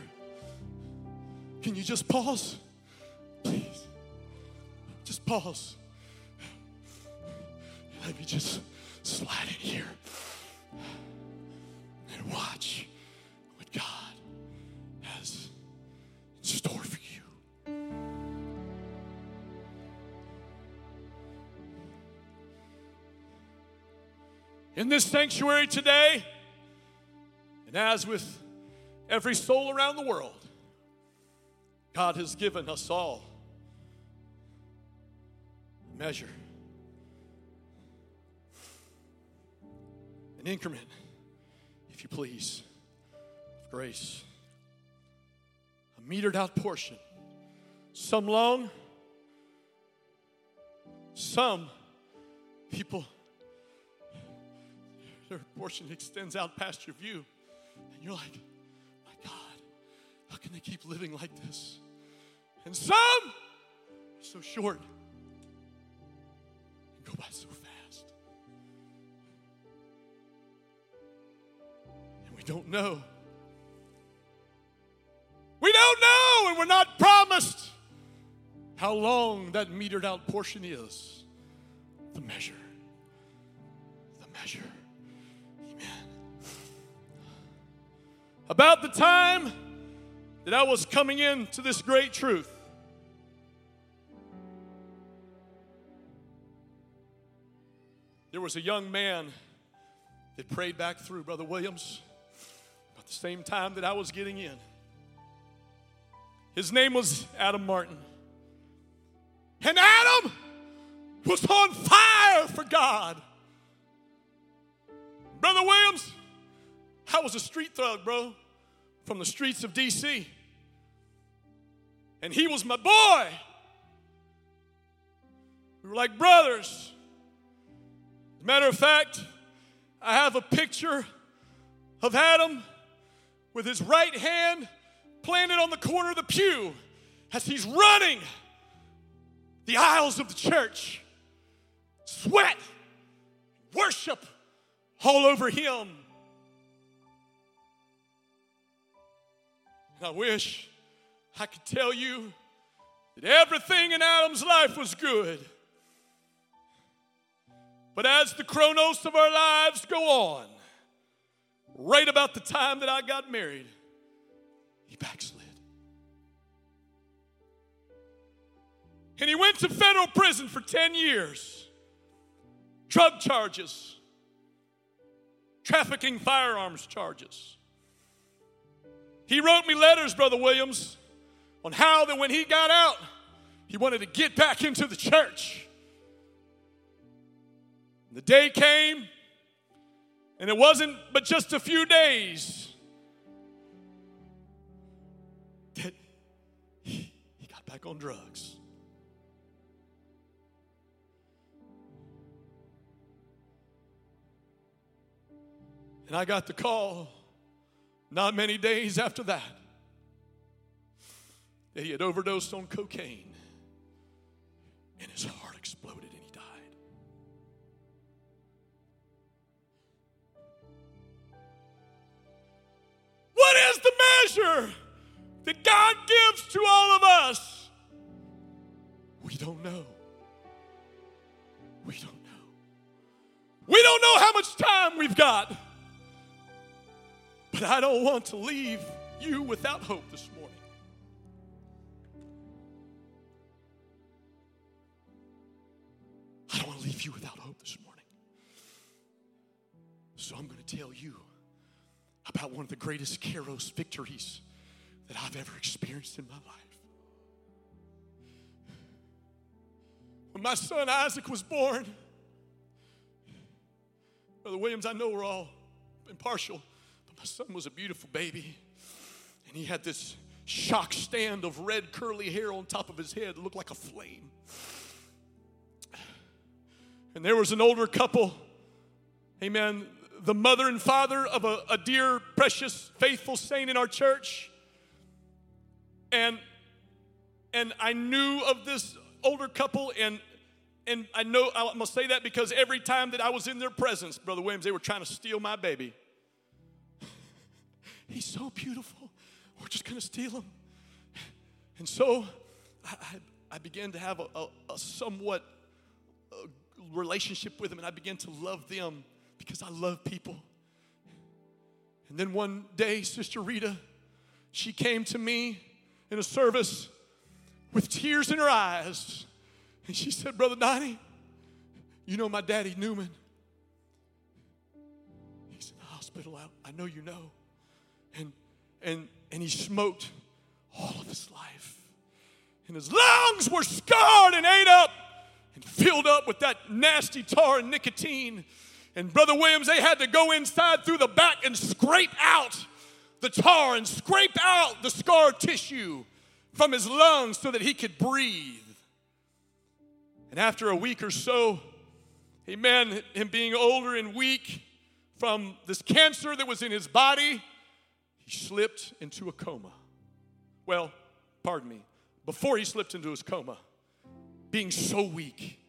Can you just pause? Please. Just pause. Let me just slide in here and watch what God has in store In this sanctuary today, and as with every soul around the world, God has given us all measure, an increment, if you please, of grace, a metered out portion, some long, some people their portion extends out past your view. And you're like, my God, how can they keep living like this? And some are so short and go by so fast. And we don't know. We don't know, and we're not promised how long that metered out portion is. The measure. About the time that I was coming into this great truth, there was a young man that prayed back through Brother Williams about the same time that I was getting in. His name was Adam Martin. And Adam was on fire for God. Brother Williams, I was a street thug, bro, from the streets of D.C. And he was my boy. We were like brothers. As a matter of fact, I have a picture of Adam with his right hand planted on the corner of the pew as he's running the aisles of the church. Sweat, worship all over him. And I wish I could tell you that everything in Adam's life was good. But as the chronos of our lives go on, right about the time that I got married, he backslid. And he went to federal prison for 10 years. Drug charges, trafficking firearms charges. He wrote me letters, Brother Williams, on how that when he got out, he wanted to get back into the church. The day came, and it wasn't but just a few days that he, got back on drugs. And I got the call not many days after that he had overdosed on cocaine and his heart exploded and he died. What is the measure that God gives to all of us? We don't know. We don't know. We don't know how much time we've got. But I don't want to leave you without hope this morning. I don't want to leave you without hope this morning. So I'm going to tell you about one of the greatest Kairos victories that I've ever experienced in my life. When my son Isaac was born, Brother Williams, I know we're all impartial, my son was a beautiful baby. And he had this shock stand of red curly hair on top of his head that looked like a flame. And there was an older couple, amen, the mother and father of a, a dear, precious, faithful saint in our church. And and I knew of this older couple, and and I know I must say that because every time that I was in their presence, Brother Williams, they were trying to steal my baby. He's so beautiful. We're just gonna steal him. And so I, I, began to have a, a, a somewhat uh, relationship with him, and I began to love them because I love people. And then one day, Sister Rita, she came to me in a service with tears in her eyes. And she said, Brother Donnie, you know my daddy Newman. He's in the hospital. I, I know you know. And, and, and he smoked all of his life. And his lungs were scarred and ate up and filled up with that nasty tar and nicotine. And Brother Williams, they had to go inside through the back and scrape out the tar and scrape out the scar tissue from his lungs so that he could breathe. And after a week or so, amen, him being older and weak from this cancer that was in his body, he slipped into a coma. Well, pardon me, before he slipped into his coma, being so weak,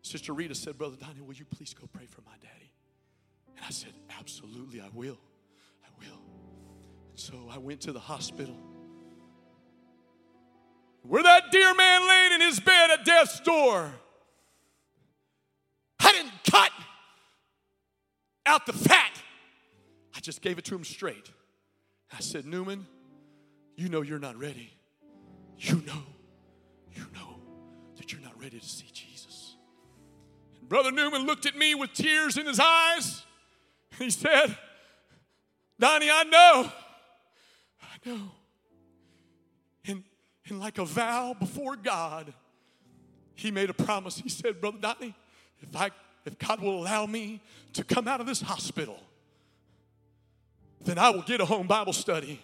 Sister Rita said, Brother Donnie, will you please go pray for my daddy? And I said, Absolutely, I will. I will. And so I went to the hospital. Where that dear man laid in his bed at death's door. I didn't cut out the fat. I just gave it to him straight. I said, Newman, you know you're not ready. You know, you know that you're not ready to see Jesus. And Brother Newman looked at me with tears in his eyes. And he said, Donnie, I know. I know. And, and like a vow before God, he made a promise. He said, Brother Donnie, if, I, if God will allow me to come out of this hospital, then I will get a home Bible study.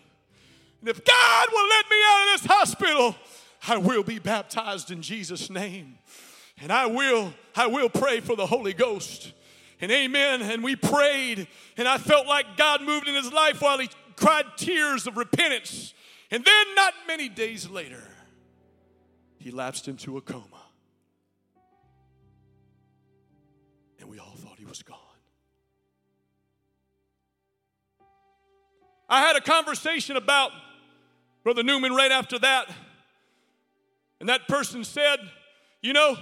And if God will let me out of this hospital, I will be baptized in Jesus' name. And I will, I will pray for the Holy Ghost. And amen. And we prayed, and I felt like God moved in his life while he cried tears of repentance. And then, not many days later, he lapsed into a coma. I had a conversation about Brother Newman right after that. And that person said, You know,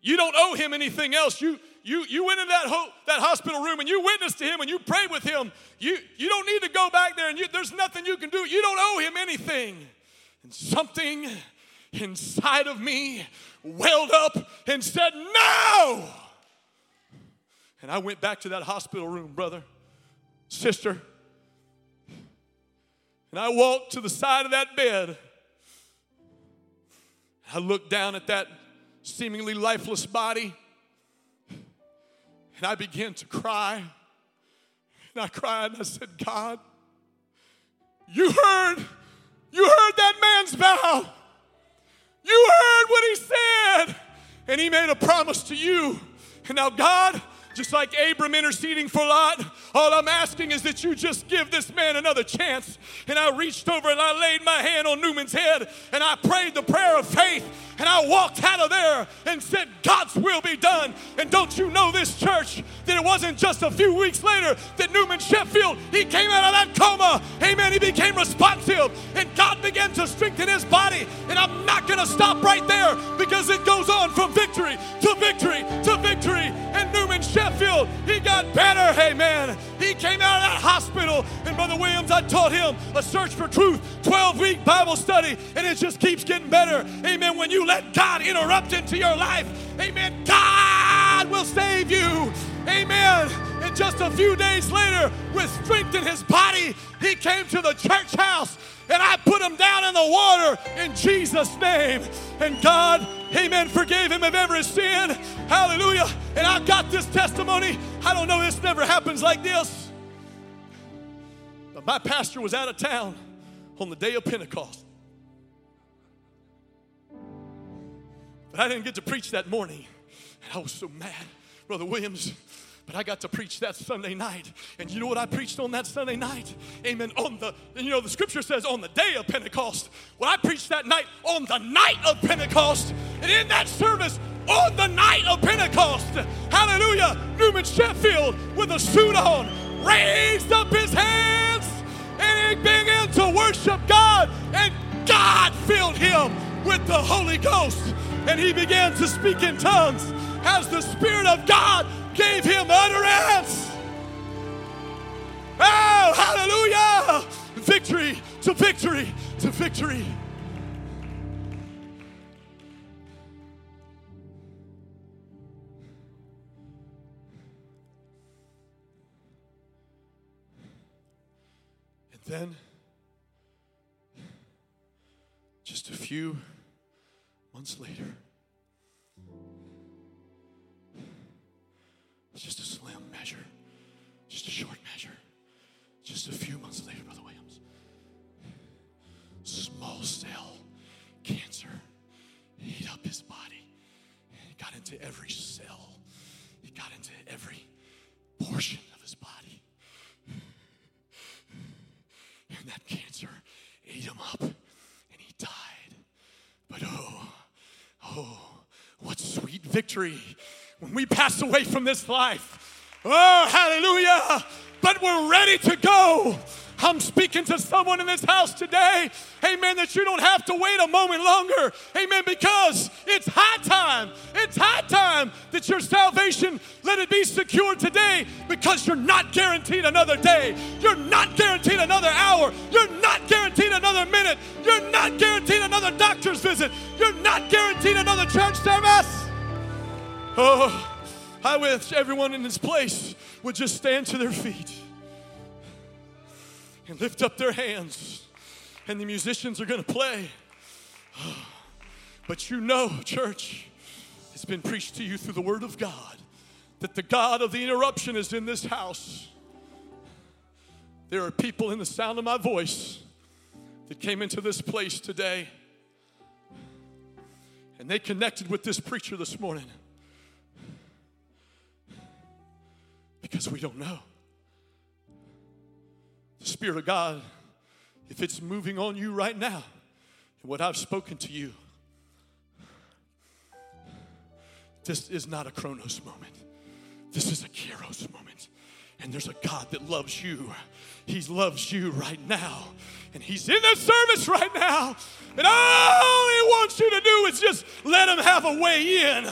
you don't owe him anything else. You, you, you went in that, ho- that hospital room and you witnessed to him and you prayed with him. You, you don't need to go back there and you, there's nothing you can do. You don't owe him anything. And something inside of me welled up and said, No! And I went back to that hospital room, brother, sister. And I walked to the side of that bed. I looked down at that seemingly lifeless body. And I began to cry. And I cried and I said, God, you heard, you heard that man's vow. You heard what he said. And he made a promise to you. And now, God, just like Abram interceding for Lot, all I'm asking is that you just give this man another chance. And I reached over and I laid my hand on Newman's head and I prayed the prayer of faith. And I walked out of there and said, God's will be done. And don't you know this church that it wasn't just a few weeks later that Newman Sheffield, he came out of that coma. Amen. He became responsive and God began to strengthen his body. And I'm not going to stop right there because it goes on from victory to victory to victory. And Newman Sheffield, he got better. Amen. He came out of that hospital. And Brother Williams, I taught him a search for truth, 12 week Bible study. And it just keeps getting better. Amen. When you let God interrupt into your life, amen, God will save you. Amen. And just a few days later, with strength in his body, he came to the church house and I put him down in the water in Jesus' name. And God, amen, forgave him of every sin. Hallelujah. And I've got this testimony. I don't know, this never happens like this. But my pastor was out of town on the day of Pentecost. But I didn't get to preach that morning. And I was so mad. Brother Williams, but I got to preach that Sunday night. And you know what I preached on that Sunday night? Amen. On the, you know, the scripture says on the day of Pentecost. Well, I preached that night on the night of Pentecost. And in that service, on the night of Pentecost, hallelujah, Newman Sheffield with a suit on raised up his hands and he began to worship God. And God filled him with the Holy Ghost. And he began to speak in tongues as the Spirit of God gave him utterance. Oh, hallelujah! Victory to victory to victory. And then, just a few months later, just a slim measure, just a short measure, just a few months later, Brother Williams, small cell cancer ate up his body. It got into every cell, it got into every portion of his body. And that cancer ate him up and he died. But oh, oh, what sweet victory when we pass away from this life. Oh, hallelujah. But we're ready to go. I'm speaking to someone in this house today, amen, that you don't have to wait a moment longer, amen, because it's high time. It's high time that your salvation, let it be secured today because you're not guaranteed another day. You're not guaranteed another hour. You're not guaranteed another minute. You're not guaranteed another doctor's visit. You're not guaranteed another church service. Oh, I wish everyone in this place would just stand to their feet and lift up their hands, and the musicians are going to play. But you know, church, it's been preached to you through the Word of God that the God of the interruption is in this house. There are people in the sound of my voice that came into this place today and they connected with this preacher this morning because we don't know. The Spirit of God, if it's moving on you right now, and what I've spoken to you, this is not a Kronos moment. This is a Kairos moment. And there's a God that loves you. He loves you right now. And He's in the service right now. And all He wants you to do is just let Him have a way in.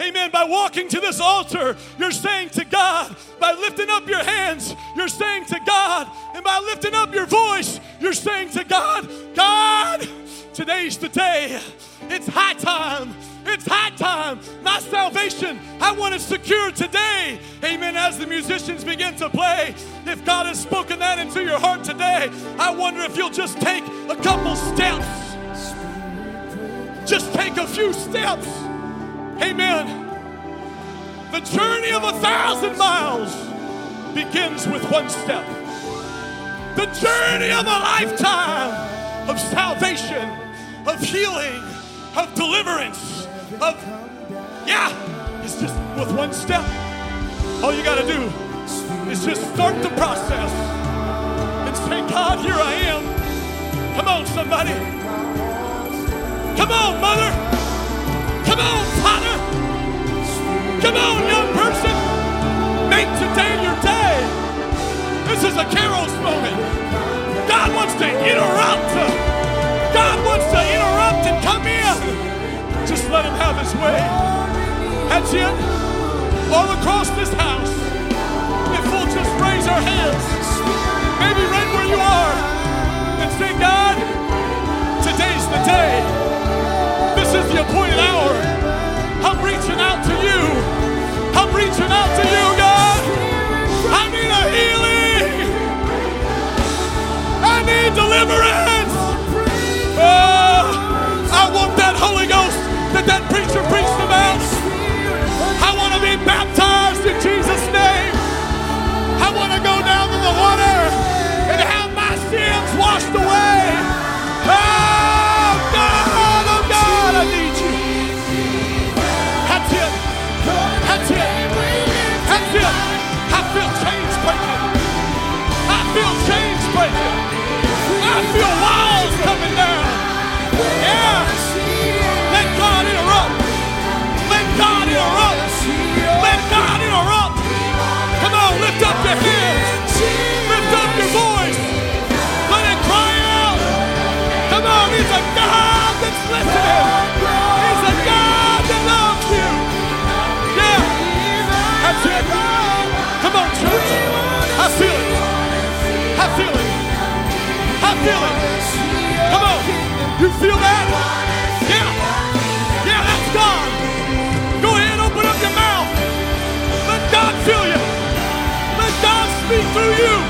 Amen. By walking to this altar, you're saying to God, by lifting up your hands, you're saying to God, and by lifting up your voice, you're saying to God, God, today's the day. It's high time. It's high time. My salvation, I want it secured today. Amen. As the musicians begin to play, if God has spoken that into your heart today, I wonder if you'll just take a couple steps. Just take a few steps. Amen. The journey of a thousand miles begins with one step. The journey of a lifetime of salvation, of healing, of deliverance, of, yeah, it's just with one step. All you got to do is just start the process and say, God, here I am. Come on, somebody. Come on, mother. Come on, Father. Come on, young person. Make today your day. This is a Kairos moment. God wants to interrupt. God wants to interrupt and come in. Just let him have his way. That's it. All across this house. If we'll just raise our hands, maybe right where you are, and say, God, today's the day This is the appointed hour. I'm reaching out to you. I'm reaching out to you, God. I need a healing. I need deliverance. That that preacher preached. I want to be baptized in Jesus' name. I want to go down in the water and have my sins washed away. Oh, God, oh, God, I need you. That's it. That's it. That's it. I feel walls coming feel it. Come on. You feel that? Yeah. Yeah, that's God. Go ahead, open up your mouth. Let God fill you. Let God speak through you.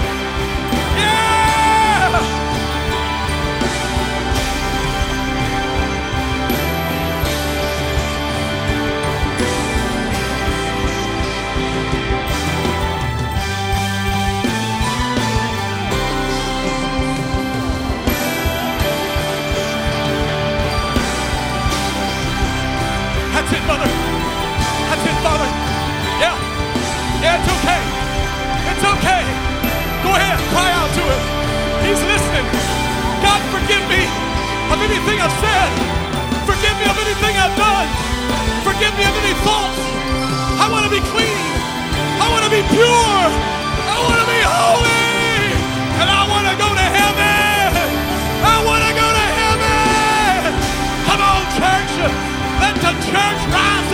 Father. That's it, Father. Yeah. Yeah, it's okay. It's okay. Go ahead. Cry out to him. He's listening. God, forgive me of anything I've said. church rise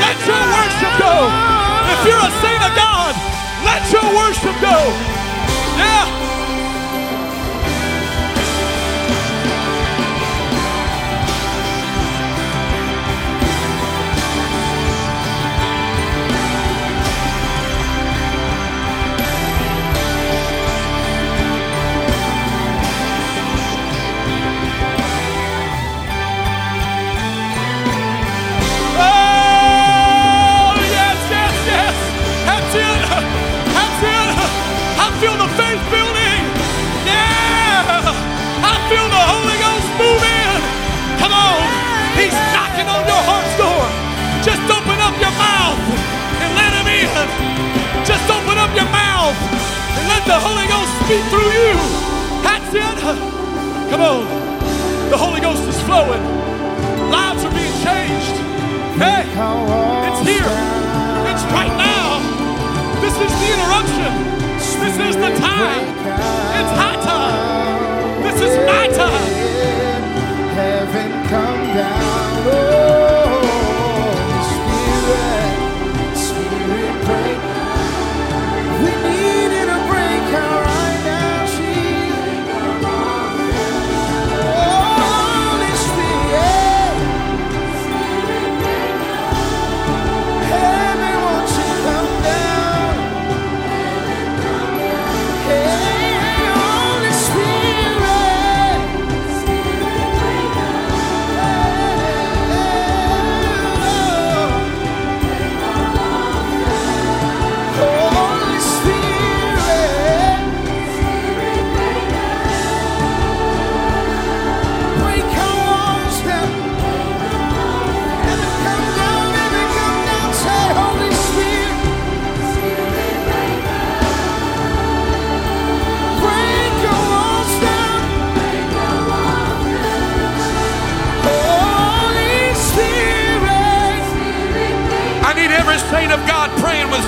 your worship go. If you're a saint of God, let your worship go. Yeah. Come on. The Holy Ghost is flowing. Lives are being changed. Hey, it's here. It's right now. This is the interruption. This is the time. It's high time. This is my time.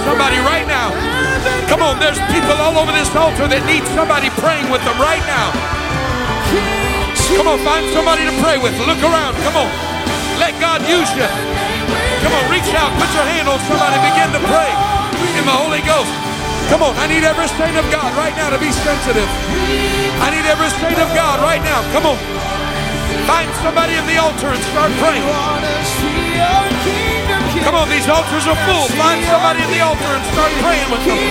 Somebody right now. Come on, there's people all over this altar that need somebody praying with them right now. Come on, find somebody to pray with. Look around. Come on. Let God use you. Come on, reach out. Put your hand on somebody. Begin to pray in the Holy Ghost. Come on, I need every saint of God right now to be sensitive. I need every saint of God right now. Come on. Find somebody in the altar and start praying. Come on, these altars are full. Find somebody in the altar and start praying with them.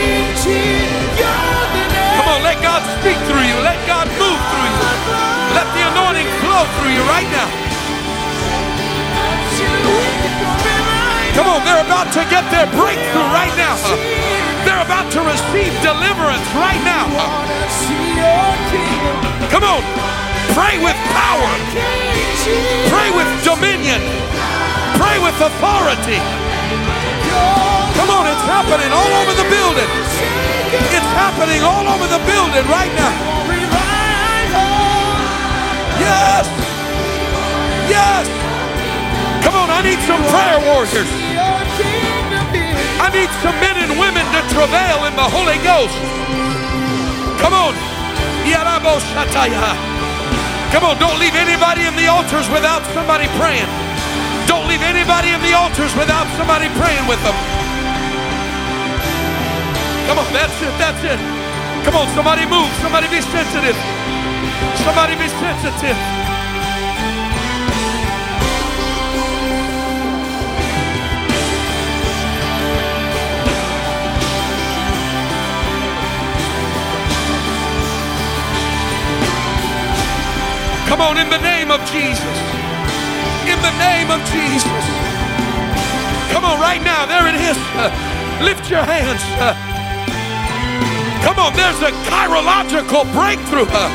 Come on, let God speak through you. Let God move through you. Let the anointing flow through you right now. Come on, they're about to get their breakthrough right now. They're about to receive deliverance right now. Come on, pray with power. Pray with dominion. Pray with authority. Come on, it's happening all over the building. It's happening all over the building right now. Yes. Yes. Come on, I need some prayer warriors. I need some men and women to travail in the Holy Ghost. Come on. Come on, don't leave anybody in the altars without somebody praying. Don't leave anybody in the altars without somebody praying with them. Come on, that's it, that's it. Come on, somebody move. Somebody be sensitive. Somebody be sensitive. Come on, in the name of Jesus. The name of Jesus. Come on, right now. There it is. Uh, lift your hands. Uh, come on, there's a kairological breakthrough. Uh,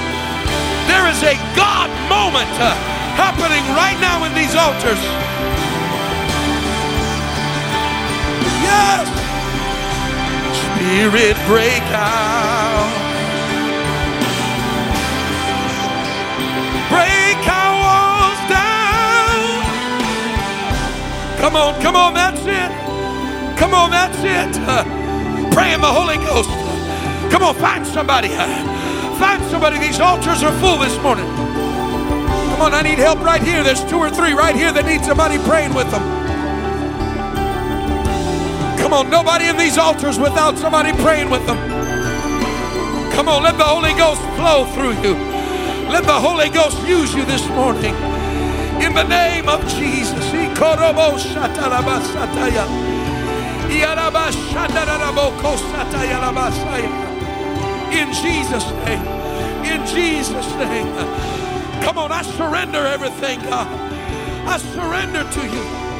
there is a God moment uh, happening right now in these altars. Yes. Spirit break out. break our Come on, come on, that's it. Come on, that's it. Uh, pray in the Holy Ghost. Come on, find somebody. Uh, find somebody. These altars are full this morning. Come Come on, I need help right here. There's two or three right here that need somebody praying with them. Come on, nobody in these altars without somebody praying with them. Come on, let the Holy Ghost flow through you. Let the Holy Ghost use you this morning. In the name of Jesus. Ikorobo shatarabasataya. In Jesus' name. In Jesus' name. Come on, I surrender everything, God. I surrender to you.